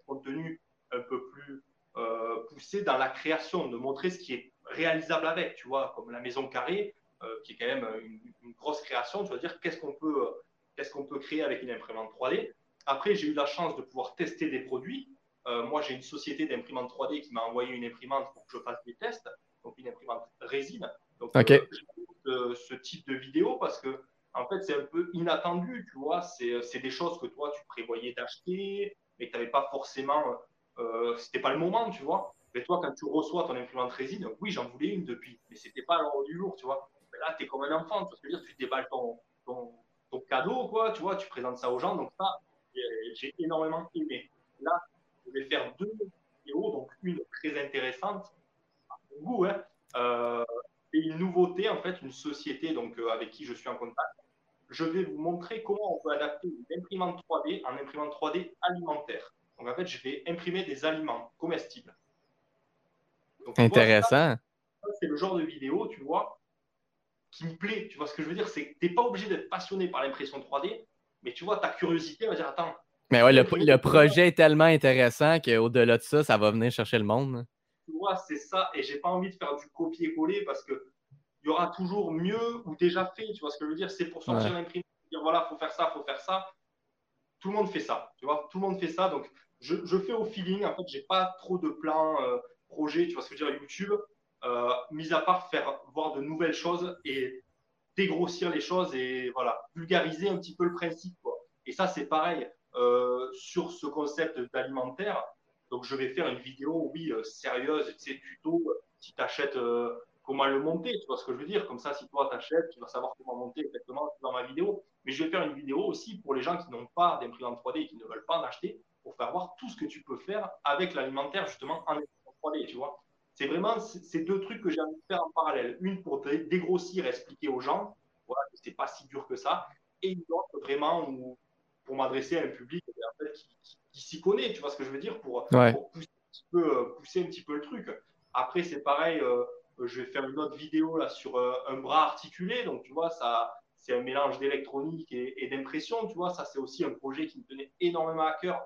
contenu un peu plus euh, poussé dans la création, de montrer ce qui est réalisable avec, tu vois, comme la maison carrée, euh, qui est quand même une, grosse création, tu vas dire qu'est-ce qu'on peut, euh, qu'est-ce qu'on peut créer avec une imprimante 3D. Après, j'ai eu la chance de pouvoir tester des produits. Euh, moi, j'ai une société d'imprimante 3D qui m'a envoyé une imprimante pour que je fasse des tests, donc une imprimante résine. Donc, ce type de vidéo parce que, en fait, c'est un peu inattendu, tu vois. C'est des choses que toi, tu prévoyais d'acheter, mais que tu n'avais pas forcément. Euh, C'était pas le moment, tu vois. Mais toi, quand tu reçois ton imprimante résine, oui, j'en voulais une depuis, mais c'était pas l'ordre du jour, tu vois. Mais là, tu es comme un enfant, tu tu déballes ton, cadeau, quoi, tu vois, tu présentes ça aux gens. Donc, ça, j'ai énormément aimé. Là, je vais faire deux vidéos, donc une très intéressante, à mon goût, hein, euh, et une nouveauté, en fait, une société donc, euh, avec qui je suis en contact. Je vais vous montrer comment on peut adapter une imprimante 3D en imprimante 3D alimentaire. Donc, en fait, je vais imprimer des aliments comestibles.
Intéressant.
C'est le genre de vidéo, tu vois, qui me plaît. Tu vois ce que je veux dire? C'est que tu n'es pas obligé d'être passionné par l'impression 3D, mais tu vois, ta curiosité va dire Attends.
Mais ouais, le, projet est tellement intéressant qu'au-delà de ça, ça va venir chercher le monde.
Tu vois, c'est ça. Et j'ai pas envie de faire du copier-coller parce que il y aura toujours mieux ou déjà fait. Tu vois ce que je veux dire? C'est pour sortir l'imprimé, dire voilà, faut faire ça, faut faire ça. Tout le monde fait ça, tu vois? Tout le monde fait ça. Donc, je, je fais au feeling. En fait, j'ai pas trop de plans, euh, projets. Tu vois ce que je veux dire YouTube, euh, mis à part faire voir de nouvelles choses et dégrossir les choses et voilà, vulgariser un petit peu le principe. Quoi. Et ça, c'est pareil euh, sur ce concept d'alimentaire. Donc, je vais faire une vidéo, oui, sérieuse, tu sais, tuto. Si tu achètes comment le monter, tu vois ce que je veux dire Comme ça, si toi t'achètes, tu vas savoir comment monter exactement dans ma vidéo. Mais je vais faire une vidéo aussi pour les gens qui n'ont pas d'imprimante 3D et qui ne veulent pas en acheter, pour faire voir tout ce que tu peux faire avec l'alimentaire justement en imprimante 3D, tu vois. C'est vraiment ces deux trucs que j'ai envie de faire en parallèle. Une pour dégrossir et expliquer aux gens, voilà, que c'est pas si dur que ça, et une autre vraiment pour m'adresser à un public en fait, qui, s'y connaît, tu vois ce que je veux dire, pour, pousser, un petit peu, euh, pousser, un petit peu, le truc. Après, c'est pareil. Euh, euh, je vais faire une autre vidéo là sur euh, un bras articulé. Donc, tu vois, ça, c'est un mélange d'électronique et, d'impression. Tu vois, ça, c'est aussi un projet qui me tenait énormément à cœur.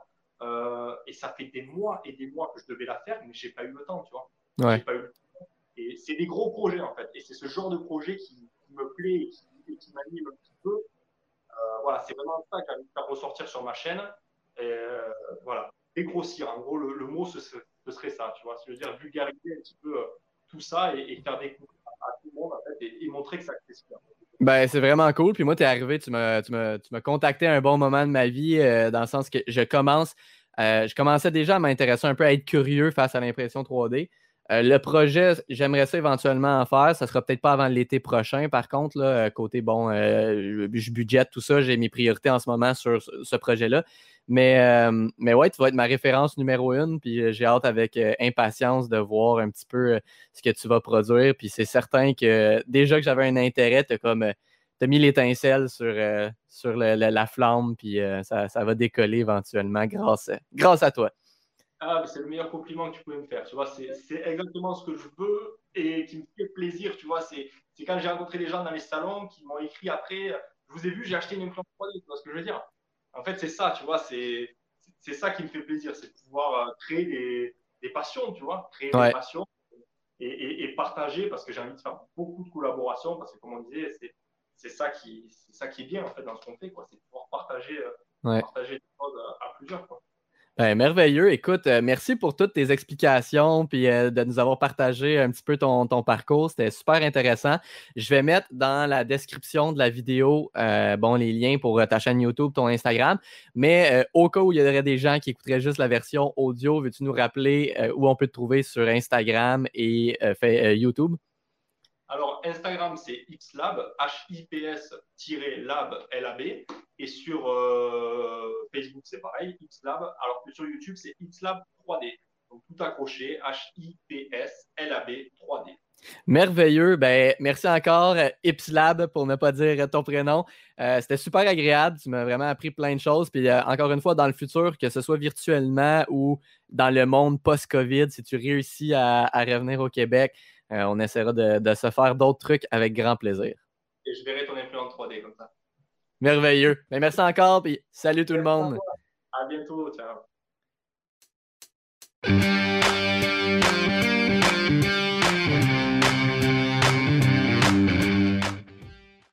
Euh, et ça fait des mois et des mois que je devais la faire, mais j'ai pas eu le temps, tu vois.
Ouais.
Pas eu le temps. Et c'est des gros projets, en fait. Et c'est ce genre de projet qui, me plaît et qui, m'anime un petit peu. voilà, c'est vraiment ça envie de faire ressortir sur ma chaîne. Et, voilà, dégrossir. En gros, le, mot, ce, serait ça, tu vois. C'est-à-dire vulgariser un petit peu tout ça et, faire découvrir à tout le monde et, montrer que ça existe.
Ben, c'est vraiment cool. Puis moi, tu es arrivé, tu m'as, tu, contacté à un bon moment de ma vie, euh, dans le sens que je commence, euh, je commençais déjà à m'intéresser un peu à être curieux face à l'impression 3D. Euh, le projet, j'aimerais ça éventuellement en faire. Ça sera peut-être pas avant l'été prochain. Par contre, là, côté bon, je budgète tout ça, j'ai mes priorités en ce moment sur ce projet-là. Mais, euh, mais ouais, tu vas être ma référence numéro une, puis euh, j'ai hâte avec euh, impatience de voir un petit peu ce que tu vas produire. Puis c'est certain que déjà que j'avais un intérêt, tu as mis l'étincelle sur, sur la flamme, puis ça, ça, va décoller éventuellement grâce, grâce à toi.
Ah, c'est le meilleur compliment que tu pouvais me faire. Tu vois, c'est exactement ce que je veux et qui me fait plaisir. Tu vois, c'est quand j'ai rencontré des gens dans les salons qui m'ont écrit après, je vous ai vu, j'ai acheté une imprimante 3D. Tu vois ce que je veux dire? En fait, c'est ça, tu vois, c'est ça qui me fait plaisir, c'est de pouvoir euh, créer des, des, passions, tu vois, créer des passions et, et, partager, parce que j'ai envie de faire beaucoup de collaborations, parce que comme on disait, c'est ça, qui, ça qui est bien, en fait, dans ce qu'on fait, c'est de pouvoir partager, euh, partager des choses à, à plusieurs, quoi.
Ben, merveilleux. Écoute, euh, merci pour toutes tes explications puis euh, de nous avoir partagé un petit peu ton, parcours. C'était super intéressant. Je vais mettre dans la description de la vidéo euh, bon, les liens pour ta chaîne YouTube, ton Instagram. Mais au cas où il y aurait des gens qui écouteraient juste la version audio, veux-tu nous rappeler où on peut te trouver sur Instagram et YouTube?
Alors, Instagram, c'est xlab, H-I-P-S-lab, L-A-B. Et sur euh, Facebook, c'est pareil, xlab. Alors que sur YouTube, c'est xlab 3D. Donc, tout accroché, H-I-P-S-L-A-B 3D.
Merveilleux. Ben, merci encore, Ipslab, pour ne pas dire ton prénom. Euh, c'était super agréable. Tu m'as vraiment appris plein de choses. Puis, euh, encore une fois, dans le futur, que ce soit virtuellement ou dans le monde post-COVID, si tu réussis à revenir au Québec, on essaiera de, se faire d'autres trucs avec grand plaisir.
Et je verrai ton influence 3D comme ça.
Merveilleux. Mais ben, merci encore, puis salut tout le monde.
À bientôt. Ciao.